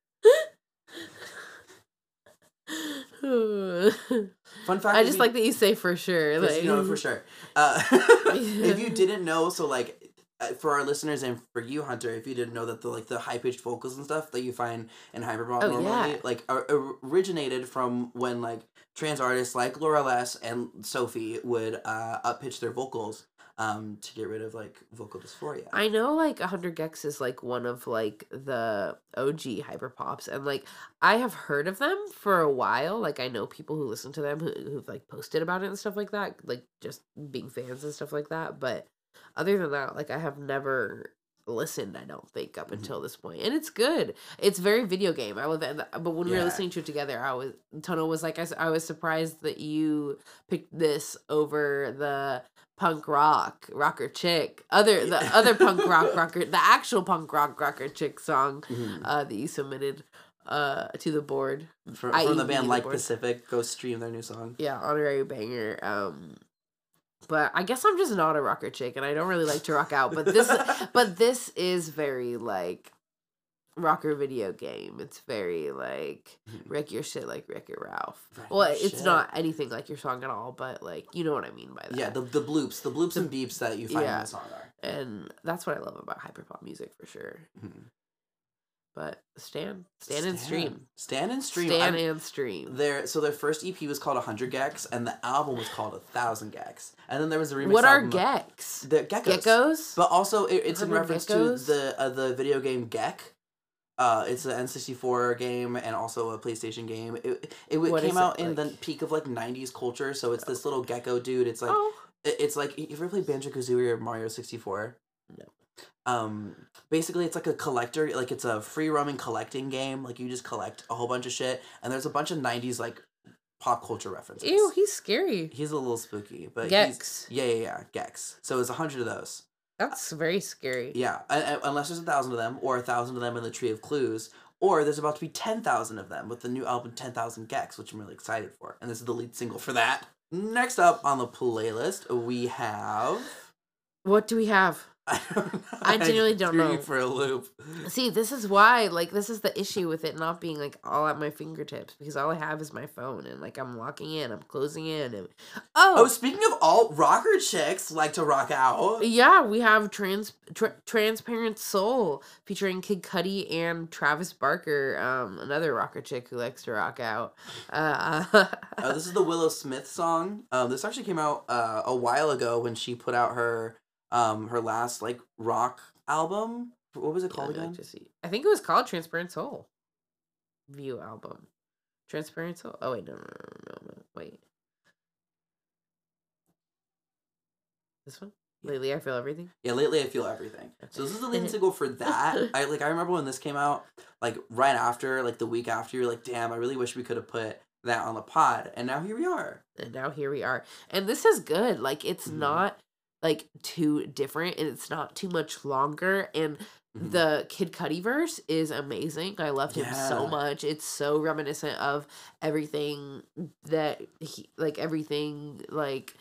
Fun fact. I just you- like that you say for sure. For- Like, for sure. Uh, if you didn't know, so like uh, for our listeners and for you, Hunter, if you didn't know that the like the high pitched vocals and stuff that you find in hyperpop Oh, normally yeah. like are originated from when like trans artists like Laura Less and Sophie would uh up pitch their vocals um to get rid of like vocal dysphoria. I know like 100 gecs is like one of like the OG hyperpops and like I have heard of them for a while. Like I know people who listen to them who, who've like posted about it and stuff like that, like just being fans and stuff like that. But other than that, like I have never listened, I don't think, up Mhm. until this. And it's good. It's very video game. I love it. But when we were listening to it together, I was Toño was like I, I was surprised that you picked this over the punk rock rocker chick other the other punk rock rocker the actual punk rock rocker chick song Mhm. uh that you submitted uh to the board. From, from the band Like. Pacific, go stream their new song. Yeah, honorary banger. Um but I guess I'm just not a rocker chick and I don't really like to rock out. But this but this is very like rocker video game. It's very like Mhm. wreck your shit like wreck your Ralph. Wreck Well, it's Shit. not anything like your song at all, but like you know what I mean by that. Yeah, the, the bloops, the bloops and beeps that you find in the song are. and that's what I love about hyperpop music for sure. Mhm. But stand, stand and stream, Stand and stream. stand and stream. Their so their first EP was called 100 gecs, and the album was called 1000 gecs. And then there was a remix. What are album- Gex? The geckos. Geckos? But also, it, it's in reference geckos? to the uh, the video game Gex. Uh, it's an N64 game and also a PlayStation game. It it, What came out it, in the peak of like 90s culture, so it's this little gecko dude. It's like oh, it's like you ever played Banjo Kazooie or Mario 64? No. Um, basically, it's like a collector. Like it's a free roaming collecting game. Like you just collect a whole bunch of shit, and there's a bunch of 90s like pop culture references. ew, he's scary. He's a little spooky, but he's- Gex. Yeah, yeah, yeah, Gex. So it's a hundred of those. That's very scary. Yeah, un- un- unless there's a thousand of them, or a thousand of them in the Tree of Clues, or there's about to be ten thousand of them with the new album Ten Thousand gecs, which I'm really excited for, and this is the lead single for that. Next up on the playlist, we have. What do we have? I, don't know, I genuinely don't know. for a loop. See, this is why, like, this is the issue with it not being like all at my fingertips because all I have is my phone and like I'm locking in, I'm closing in, and Oh, oh, speaking of all rocker chicks like to rock out. yeah, we have trans tra- transparent soul featuring Kid Cudi and Travis Barker, um, another rocker chick who likes to rock out. Uh, Uh, this is the Willow Smith song. Um, this actually came out uh, a while ago when she put out her um, her last like rock album. What was it called like again? to. I think it was called Transparent Soul. View album. Transparent Soul. Oh wait, no, no, no, no, no. Wait. This one. Lately, I feel everything. Yeah, lately I feel everything. So this is the lead single for that. I like I remember when this came out, like right after, like the week after, you're like, damn, I really wish we could have put that on the pod. And now here we are. And now here we are. And this is good. Like it's Mhm. not like too different and it's not too much longer. And Mhm. the Kid Cudi verse is amazing. I loved him so much. It's so reminiscent of everything that he like everything like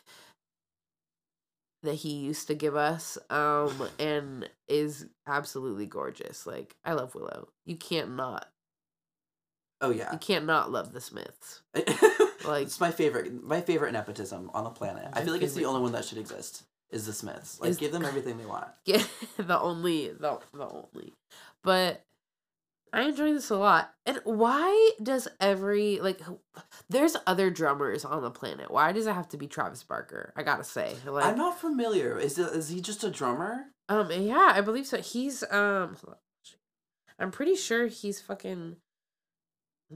that he used to give us um and is absolutely gorgeous. Like I love Willow. You can't not Oh yeah. you can't not love the Smiths. Like- it's my favorite my favorite nepotism on the planet. I feel like it's the only one that should exist. Is the Smiths. Like Is- give them everything they want. Yeah, the only the the only. But I enjoy this a lot. And why does every like there's other drummers on the planet. Why does it have to be Travis Barker? I gotta say. Like I'm not familiar. Is it, is he just a drummer? um yeah, I believe so. He's um. I'm pretty sure he's fucking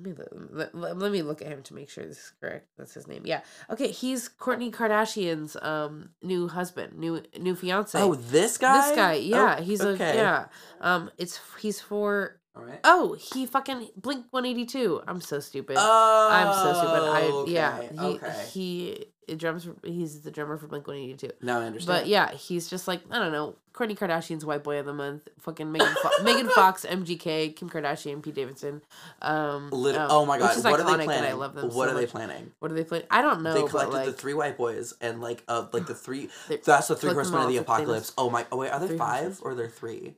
let me let, let, let me look at him to make sure this is correct. That's his name. Yeah. Okay, he's Kourtney Kardashian's um new husband, new new fiance. Oh, this guy. This guy, yeah, Oh, he's a yeah. Um, it's he's for All right. oh he fucking Blink One Eighty Two. I'm so stupid. Oh, I'm so stupid. I yeah. okay, He okay. he it drums. He's the drummer for Blink One Eighty Two. Now I understand. But yeah, he's just like I don't know. Kourtney Kardashian's white boy of the month. Fucking Megan Fo- Megan Fox, MGK, Kim Kardashian, Pete Davidson. Um, um, oh my god, what are they and planning? I love them. what so are they much. planning? What are they planning? I don't know. they but, collected like, the three white boys and like uh like the three. That's the three horsemen of the apocalypse. Oh my! Oh wait, are there five or are there three?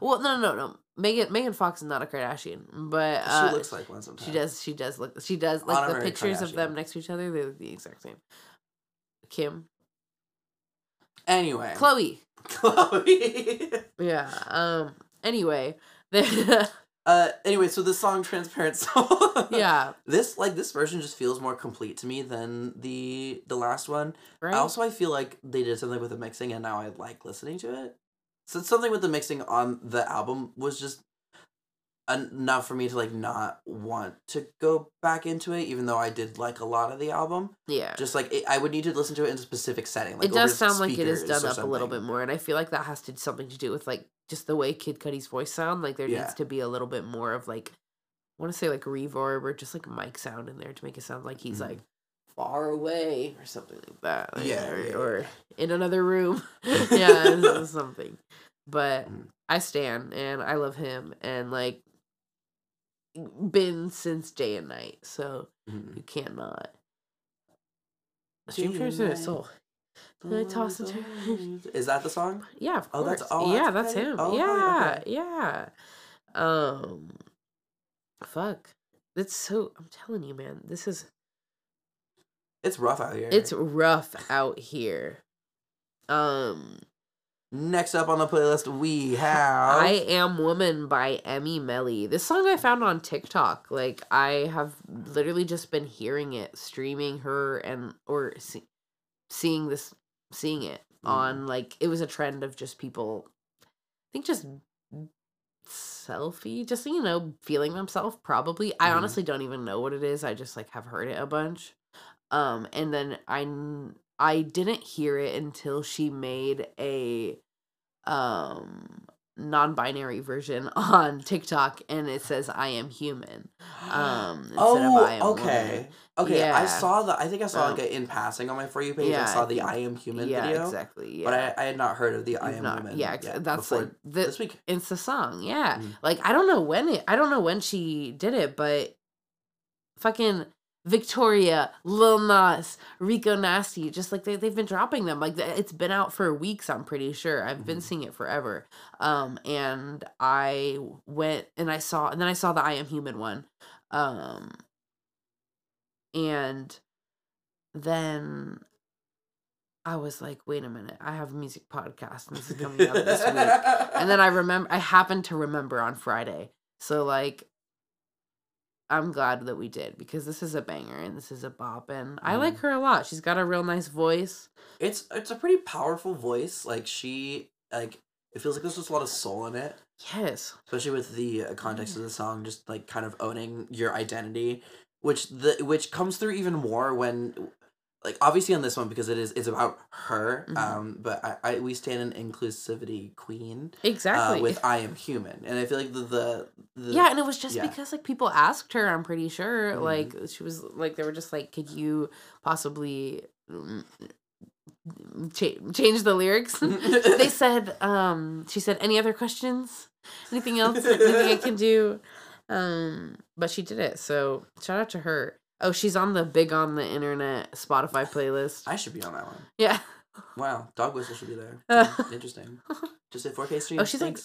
Well, no, no, no, no. Megan Megan Fox is not a Kardashian, but uh, she looks like one sometimes. She does. She does look. She does like the Honorary pictures of them next to each other. They look the exact same. Kim, Anyway, Khloé. Khloé. Yeah. Um. Anyway. the- uh. Anyway, so the song "Transparent Soul." yeah. This like this version just feels more complete to me than the the last one. Right. Also, I feel like they did something with the mixing, and now I like listening to it. So something with the mixing on the album was just enough for me to like not want to go back into it, even though I did like a lot of the album. yeah. Just like it, I would need to listen to it in a specific setting. Like it does sound like it is done up a little bit more, and I feel like that has to something to do with like just the way Kid Cudi's voice sound. Like there Yeah. needs to be a little bit more of like, I want to say like reverb or just like mic sound in there to make it sound like he's Mhm. like far away or something like that. like, Yeah, or, yeah, or in another room. yeah, something. But Mhm. I stand and I love him and like been since day and night. So Mhm. you cannot. Stream Tracer is soul. Can I toss and turn? Is that the song? Yeah, of Oh, that's- oh, yeah, that's that's him. Oh, yeah, okay. yeah. Um, fuck. It's so. I'm telling you, man. This is. It's rough out here. It's rough out here. Um, next up on the playlist. We have. I Am Woman by Emmy Meli. This song I found on TikTok. Like I have literally just been hearing it, streaming her and or see, seeing this, seeing it Mm. on like it was a trend of just people. I think just selfie, just you know, feeling themselves. Probably. I Mhm. honestly don't even know what it is. I just like have heard it a bunch. Um, and then I I didn't hear it until she made a um non-binary version on TikTok and it says I am human. Um instead oh, of I am okay. woman. Okay, I saw the. I think I saw Um, like a in passing on my for you page. yeah, I saw the I am human yeah, video, exactly. Yeah. but I, I had not heard of the I am not- woman. yeah, that's like the this week. it's the song. Yeah. Mm. Like I don't know when it I don't know when she did it, but fucking Victoria, Lil Nas, Rico Nasty, just like they, they've been dropping them. Like it's been out for weeks, I'm pretty sure. I've been Mhm. seeing it forever. Um, and I went and I saw, and then I saw the I Am Human one. Um, and then I was like, wait a minute, I have a music podcast and this is coming out this week. And then I remember, I happened to remember on Friday. So, like, I'm glad that we did because this is a banger and this is a bop. And I like Mhm. her a lot. She's got a real nice voice. it's it's a pretty powerful voice. Like she like it feels like there's just a lot of soul in it, Yes. especially with the uh, context of the song, just like kind of owning your identity, which the which comes through even more when. Like obviously on this one because it is it's about her, Mhm. um. But I, I we stand in inclusivity queen, Exactly. uh, with I am human, and I feel like the the, the yeah, and it was just yeah. because like people asked her. I'm pretty sure, Mhm. like she was like they were just like, could you possibly mm, cha- change the lyrics? they said, um, she said, any other questions? Anything else? Anything I can do? Um, but she did it. So shout out to her. Oh, she's on the big on the internet Spotify playlist. I should be on that one. Yeah. Wow, dog whistle should be there. Hmm, Interesting. Just a 4K stream. Oh, she's like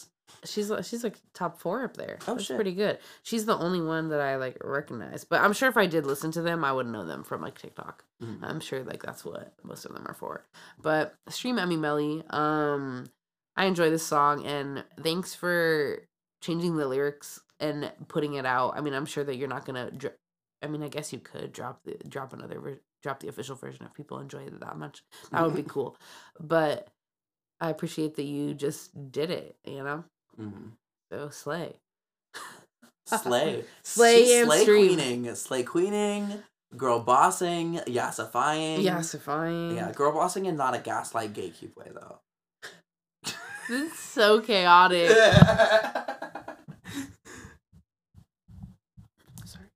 she's li- she's like top four up there. Oh, That's shit. pretty good. She's the only one that I like recognize. But I'm sure if I did listen to them, I would know them from like TikTok. Mhm. I'm sure like that's what most of them are for. But stream Emmy Meli. Um, I enjoy this song and thanks for changing the lyrics and putting it out. I mean, I'm sure that you're not gonna. Dr- I mean, I guess you could drop the drop another ver- drop the official version if people enjoy it that much. That would be cool. But I appreciate that you just did it. You know, Mhm. so slay. Slay. Slay and slay stream. queening. Slay queening. Girl bossing. Yassifying. Yassifying. Yeah, girl bossing and not a gaslight gatekeep way though. It's so chaotic. Sorry.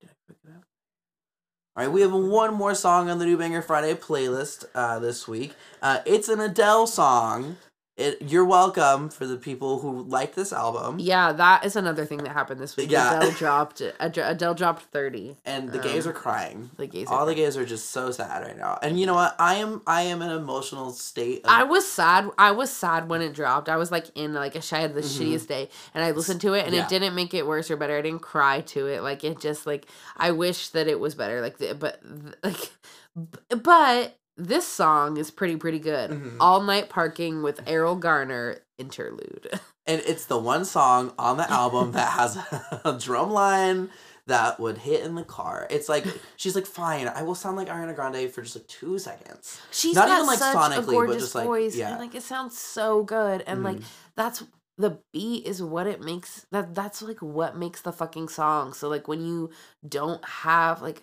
Did I pick it up? All right, we have one more song on the New Banger Friday playlist uh, this week. Uh, it's an Adele song. It, you're welcome for the people who like this album. Yeah, that is another thing that happened this week. Yeah. Adele dropped Adele dropped thirty. And the gays Um, are crying. The gays. All the gays are just so sad right now. And you know what? I am I am in an emotional state. Of, I was sad. I was sad when it dropped. I was like in like a I had the Mhm. shittiest day, and I listened to it, and Yeah. it didn't make it worse or better. I didn't cry to it. Like it just like I wish that it was better. Like the, but like, but this song is pretty pretty good. Mhm. All night parking with Erroll Garner interlude. and it's the one song on the album that has a drum line that would hit in the car. It's like she's like, fine, I will sound like Ariana Grande for just like two seconds. She's Not even, like, such sonically, a but just, like, voice, yeah. and like it sounds so good, and like Mhm. that's the beat is what it makes that that's like what makes the fucking song. So like when you don't have like,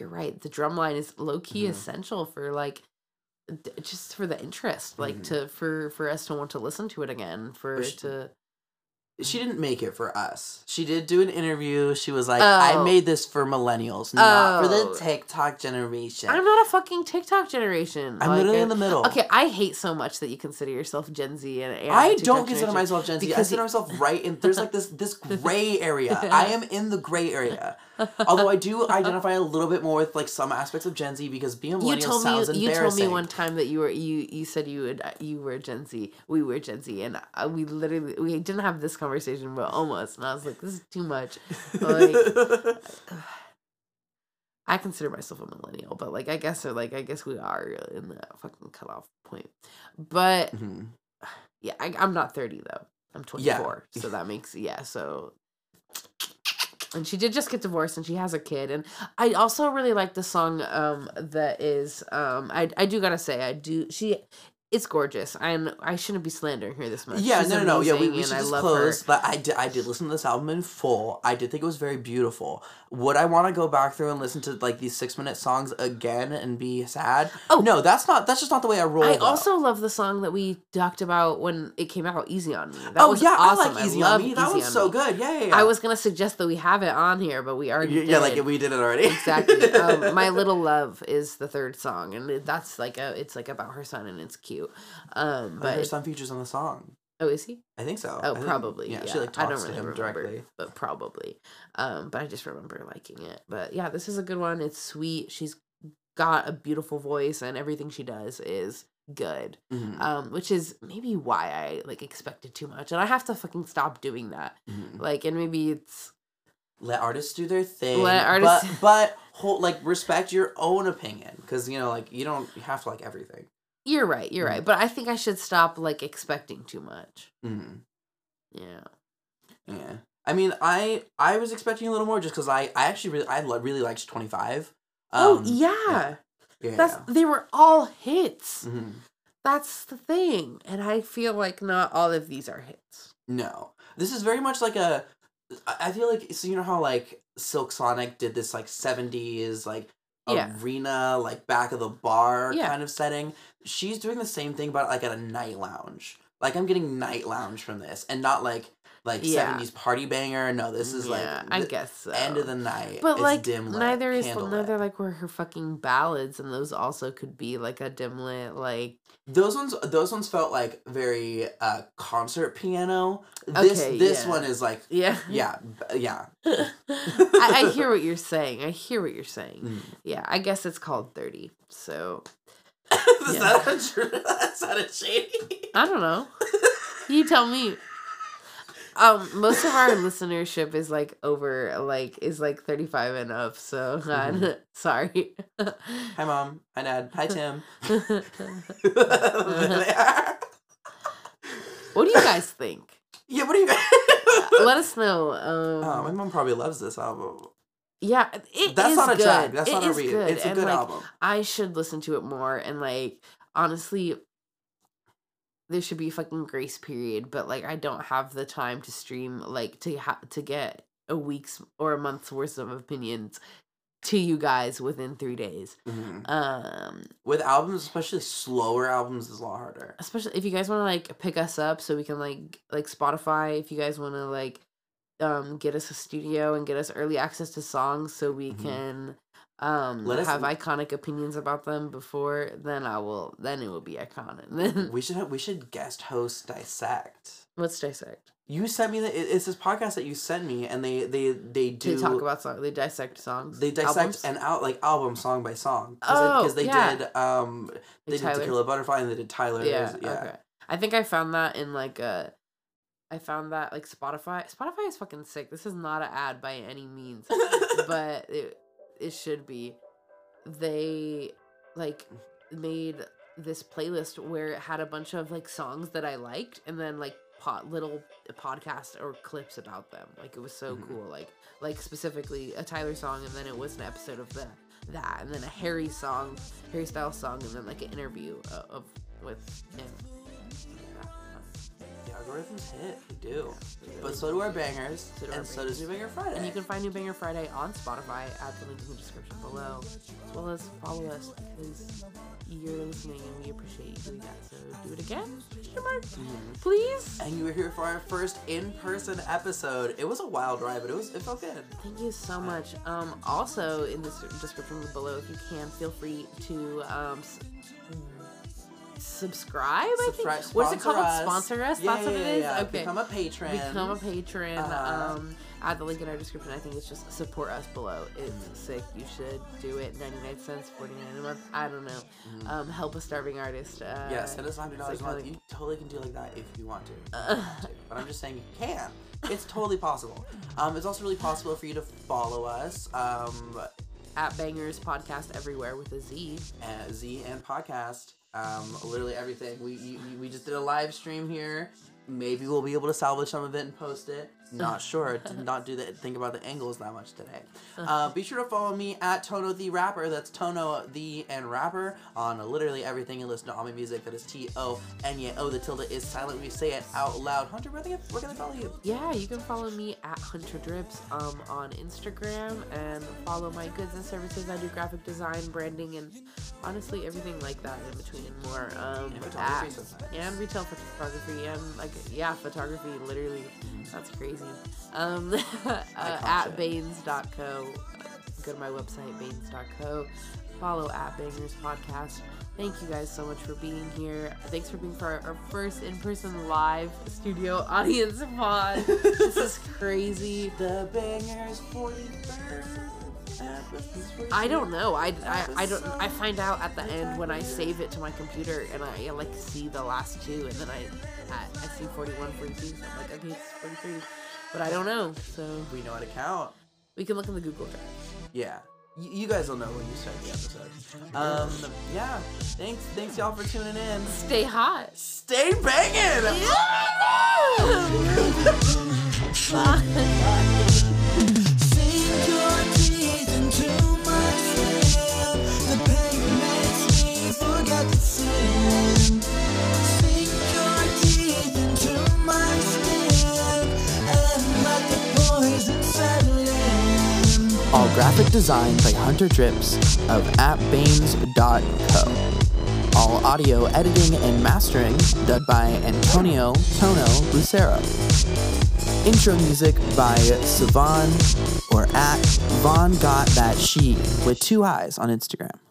you're right, the drum line is low key Mhm. essential for like. d- Just for the interest, like Mhm. to for for us to want to listen to it again, for Which- to she didn't make it for us. She did do an interview. She was like, "I Oh. made this for millennials, not for Oh. the TikTok generation." I'm not a fucking TikTok generation. I'm Like, literally in the middle. Okay, I hate so much that you consider yourself Gen Z and, and I TikTok don't consider myself Gen Z. I consider myself right in. There's like this this gray area. I am in the gray area. Although I do identify a little bit more with like some aspects of Gen Z because being a You millennial told sounds me you embarrassing. told me one time that you were you you said you would you were Gen Z. We were Gen Z, and uh, we literally we didn't have this conversation, but almost. And I was like, this is too much. Like, I consider myself a millennial, but like I guess so. Like I guess we are in that fucking cutoff point. But Mhm. yeah, I, I'm not 30 though. I'm Yeah. 24, so that makes yeah. So, and she did just get divorced, and she has a kid. And I also really like the song um that is um I I do gotta say I do she. It's gorgeous, I and I shouldn't be slandering her this much. Yeah, She's no, no, no. Yeah, we, we should I just love close. But I did, I did listen to this album in full. I did think it was very beautiful. Would I want to go back through and listen to like these six minute songs again and be sad? Oh. no, that's not. That's just not the way I roll. I though. also love the song that we talked about when it came out, "Easy on Me." That oh was yeah, awesome. I like Easy love on Me. That was so Me. good. Yeah, yeah, yeah. I was gonna suggest that we have it on here, but we already Yeah, like we did it already. exactly. Um, My Little Love is the third song, and that's like a it's like about her son, and it's cute. Um, but her but son features on the song. oh, is he? I think so. Oh, I think- probably. Yeah, Yeah, she like I talks don't to really him remember, directly. but probably. Um, but I just remember liking it. But yeah, this is a good one. It's sweet. She's got a beautiful voice, and everything she does is good. Mhm, Um, which is maybe why I like expected too much, and I have to fucking stop doing that. mhm. Like, and maybe it's Let artists do their thing. Let artists- but but hold like respect your own opinion because you know like you don't have to like everything. You're right, you're right. But I think I should stop like expecting too much. Mhm. Yeah. Yeah. I mean, I I was expecting a little more just because I I actually really I really liked Twenty Five. oh yeah. yeah. That's they were all hits. Mhm. That's the thing. And I feel like not all of these are hits. No, this is very much like a. I feel like so you know how like Silk Sonic did this like seventies like Yeah. arena like back of the bar Yeah. kind of setting. She's doing the same thing, but like at a night lounge. Like I'm getting night lounge from this, and not like like Yeah. seventies party banger. No, this is yeah, like I guess so. end of the night. But It's like dim lit, neither is neither like were her fucking ballads, and those also could be like a dim lit like Those ones, those ones felt like very uh concert piano. This Okay, this yeah. one is like yeah yeah yeah. I, I hear what you're saying. I hear what you're saying. Mm. Yeah, I guess it's called thirty. So is Yeah. that a true? That sounded shady. I don't know. You tell me. Um, most of our listenership is like over like is like thirty five and up. So Mhm. sorry. Hi mom. Hi dad. Hi Tim. There they are. what do you guys think? yeah. What do you? Guys- Let us know. Um, oh, my mom probably loves this album. yeah, it That's not a good. drag. That's It not a read. good, It's a and, good like, album. I should listen to it more and like honestly there should be a fucking grace period, but like I don't have the time to stream like to ha- to get a week's or a month's worth of opinions to you guys within 3 days. Mhm. Um With albums, especially slower albums, is a lot harder. especially if you guys want to like pick us up so we can like like Spotify if you guys want to like um get us a studio and get us early access to songs so we Mhm. can um Let us have iconic opinions about them before then I will then it will be iconic. Then We should have, we should guest host dissect. let's dissect. You sent me the it- it's this podcast that you sent me, and they they they do They talk about songs. They dissect songs. they dissect albums. and out like album song by song Oh, because they, yeah. did um they did Tyler. To Kill a Butterfly and they did Tyler. yeah, yeah. Okay. I think I found that in like a. I found that like Spotify. Spotify is fucking sick. This is not an ad by any means, but it it should be. They like made this playlist where it had a bunch of like songs that I liked, and then like pot little podcasts or clips about them. Like it was so Mhm. cool. Like like specifically a Tyler song, and then it was an episode of the that, and then a Harry song, Harry Styles song, and then like an interview uh, of with him. Yeah, algorithms hit. They do. They But so do our bangers, So do our and so does New Banger Friday. And you can find New Banger Friday on Spotify at the link in the description below, as well as follow us because you're listening and we appreciate you doing that. So do it again, mark? please. and you were here for our first in-person episode. It was a wild ride, but it was it felt good. Thank you so much. Um, also, in the description below, if you can, feel free to um, subscribe. I Subscribe, think. What is it called? us. Sponsor us. Yeah, That's what it is. yeah. Okay. Become a patron. Become a patron. Uh-huh. Um, add the link in our description. I think it's just support us below. It's sick. You should do it. 99 cents, 49 a month. I don't know. Um, help a starving artist. Uh, yeah, send us hundred dollars a month. psychotic- You totally can do like that if you want to. If you want to. But I'm just saying you can. It's totally possible. Um, it's also really possible for you to follow us. Um, At Bangerz Podcast everywhere with a Z. at Z and podcast. Um, literally everything. We, we we just did a live stream here. Maybe we'll be able to salvage some of it and post it. Not sure. Did not do the think about the angles that much today. Uh, be sure to follow me at Tono the Rapper. That's Tono the and Rapper on literally everything and listen to all my music. That is T O N Y O. The tilde is silent. We say it out loud. Hunter, where, can they follow you? Yeah, you can follow me at Hunter Drips um, on Instagram and follow my goods and services. I do graphic design, branding, and honestly everything like that in between and more. Um, And photography at- and retail photography and like yeah, photography. Literally, that's crazy. Um, uh, at. Banes.co. Go to my website Banes.co. Follow at Bangerz Podcast. Thank you guys so much for being here. Thanks for being for our, our first in-person live studio audience pod. this is crazy. The Bangerz 41st. I don't know. I, I, I don't. I find out at the end when I save it to my computer and I like see the last two and then I I, I see 41, 42. So I'm like, okay, it's 43, but I don't know. So We know how to count. we can look in the Google Drive. Yeah. Y- you guys will know when you start the episode. Um, yeah. Thanks, thanks y'all for tuning in. Stay hot. Stay banging. Sink graphic design by Hunter Drips of appbaines.co. All audio editing and mastering done by Antonio Toño Lucero. Intro music by Savon or at Von Got That She with two eyes on Instagram.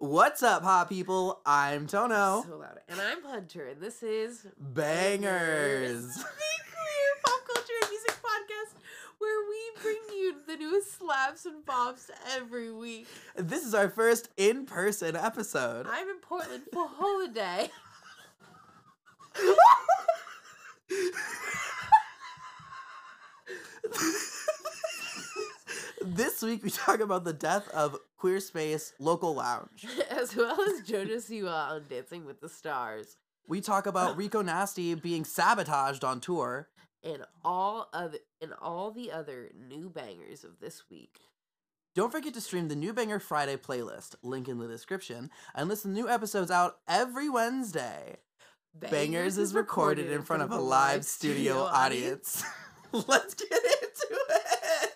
What's up, hot people? I'm Toño. So loud. And I'm Hunter, and this is Bangerz. the Queer Pop Culture and Music Podcast, where we bring you the newest slaps and bops every week. This is our first in person episode. I'm in Portland for holiday. This week we talk about the death of Queer Space Local Lounge. as well as Jojo Siwa on Dancing with the Stars, We talk about Rico Nasty being sabotaged on tour. and all other and all the other new bangers of this week. Don't forget to stream the New Banger Friday playlist, link in the description, and listen to new episodes out every Wednesday. Bangerz is recorded in front of a live studio audience. Let's get into it.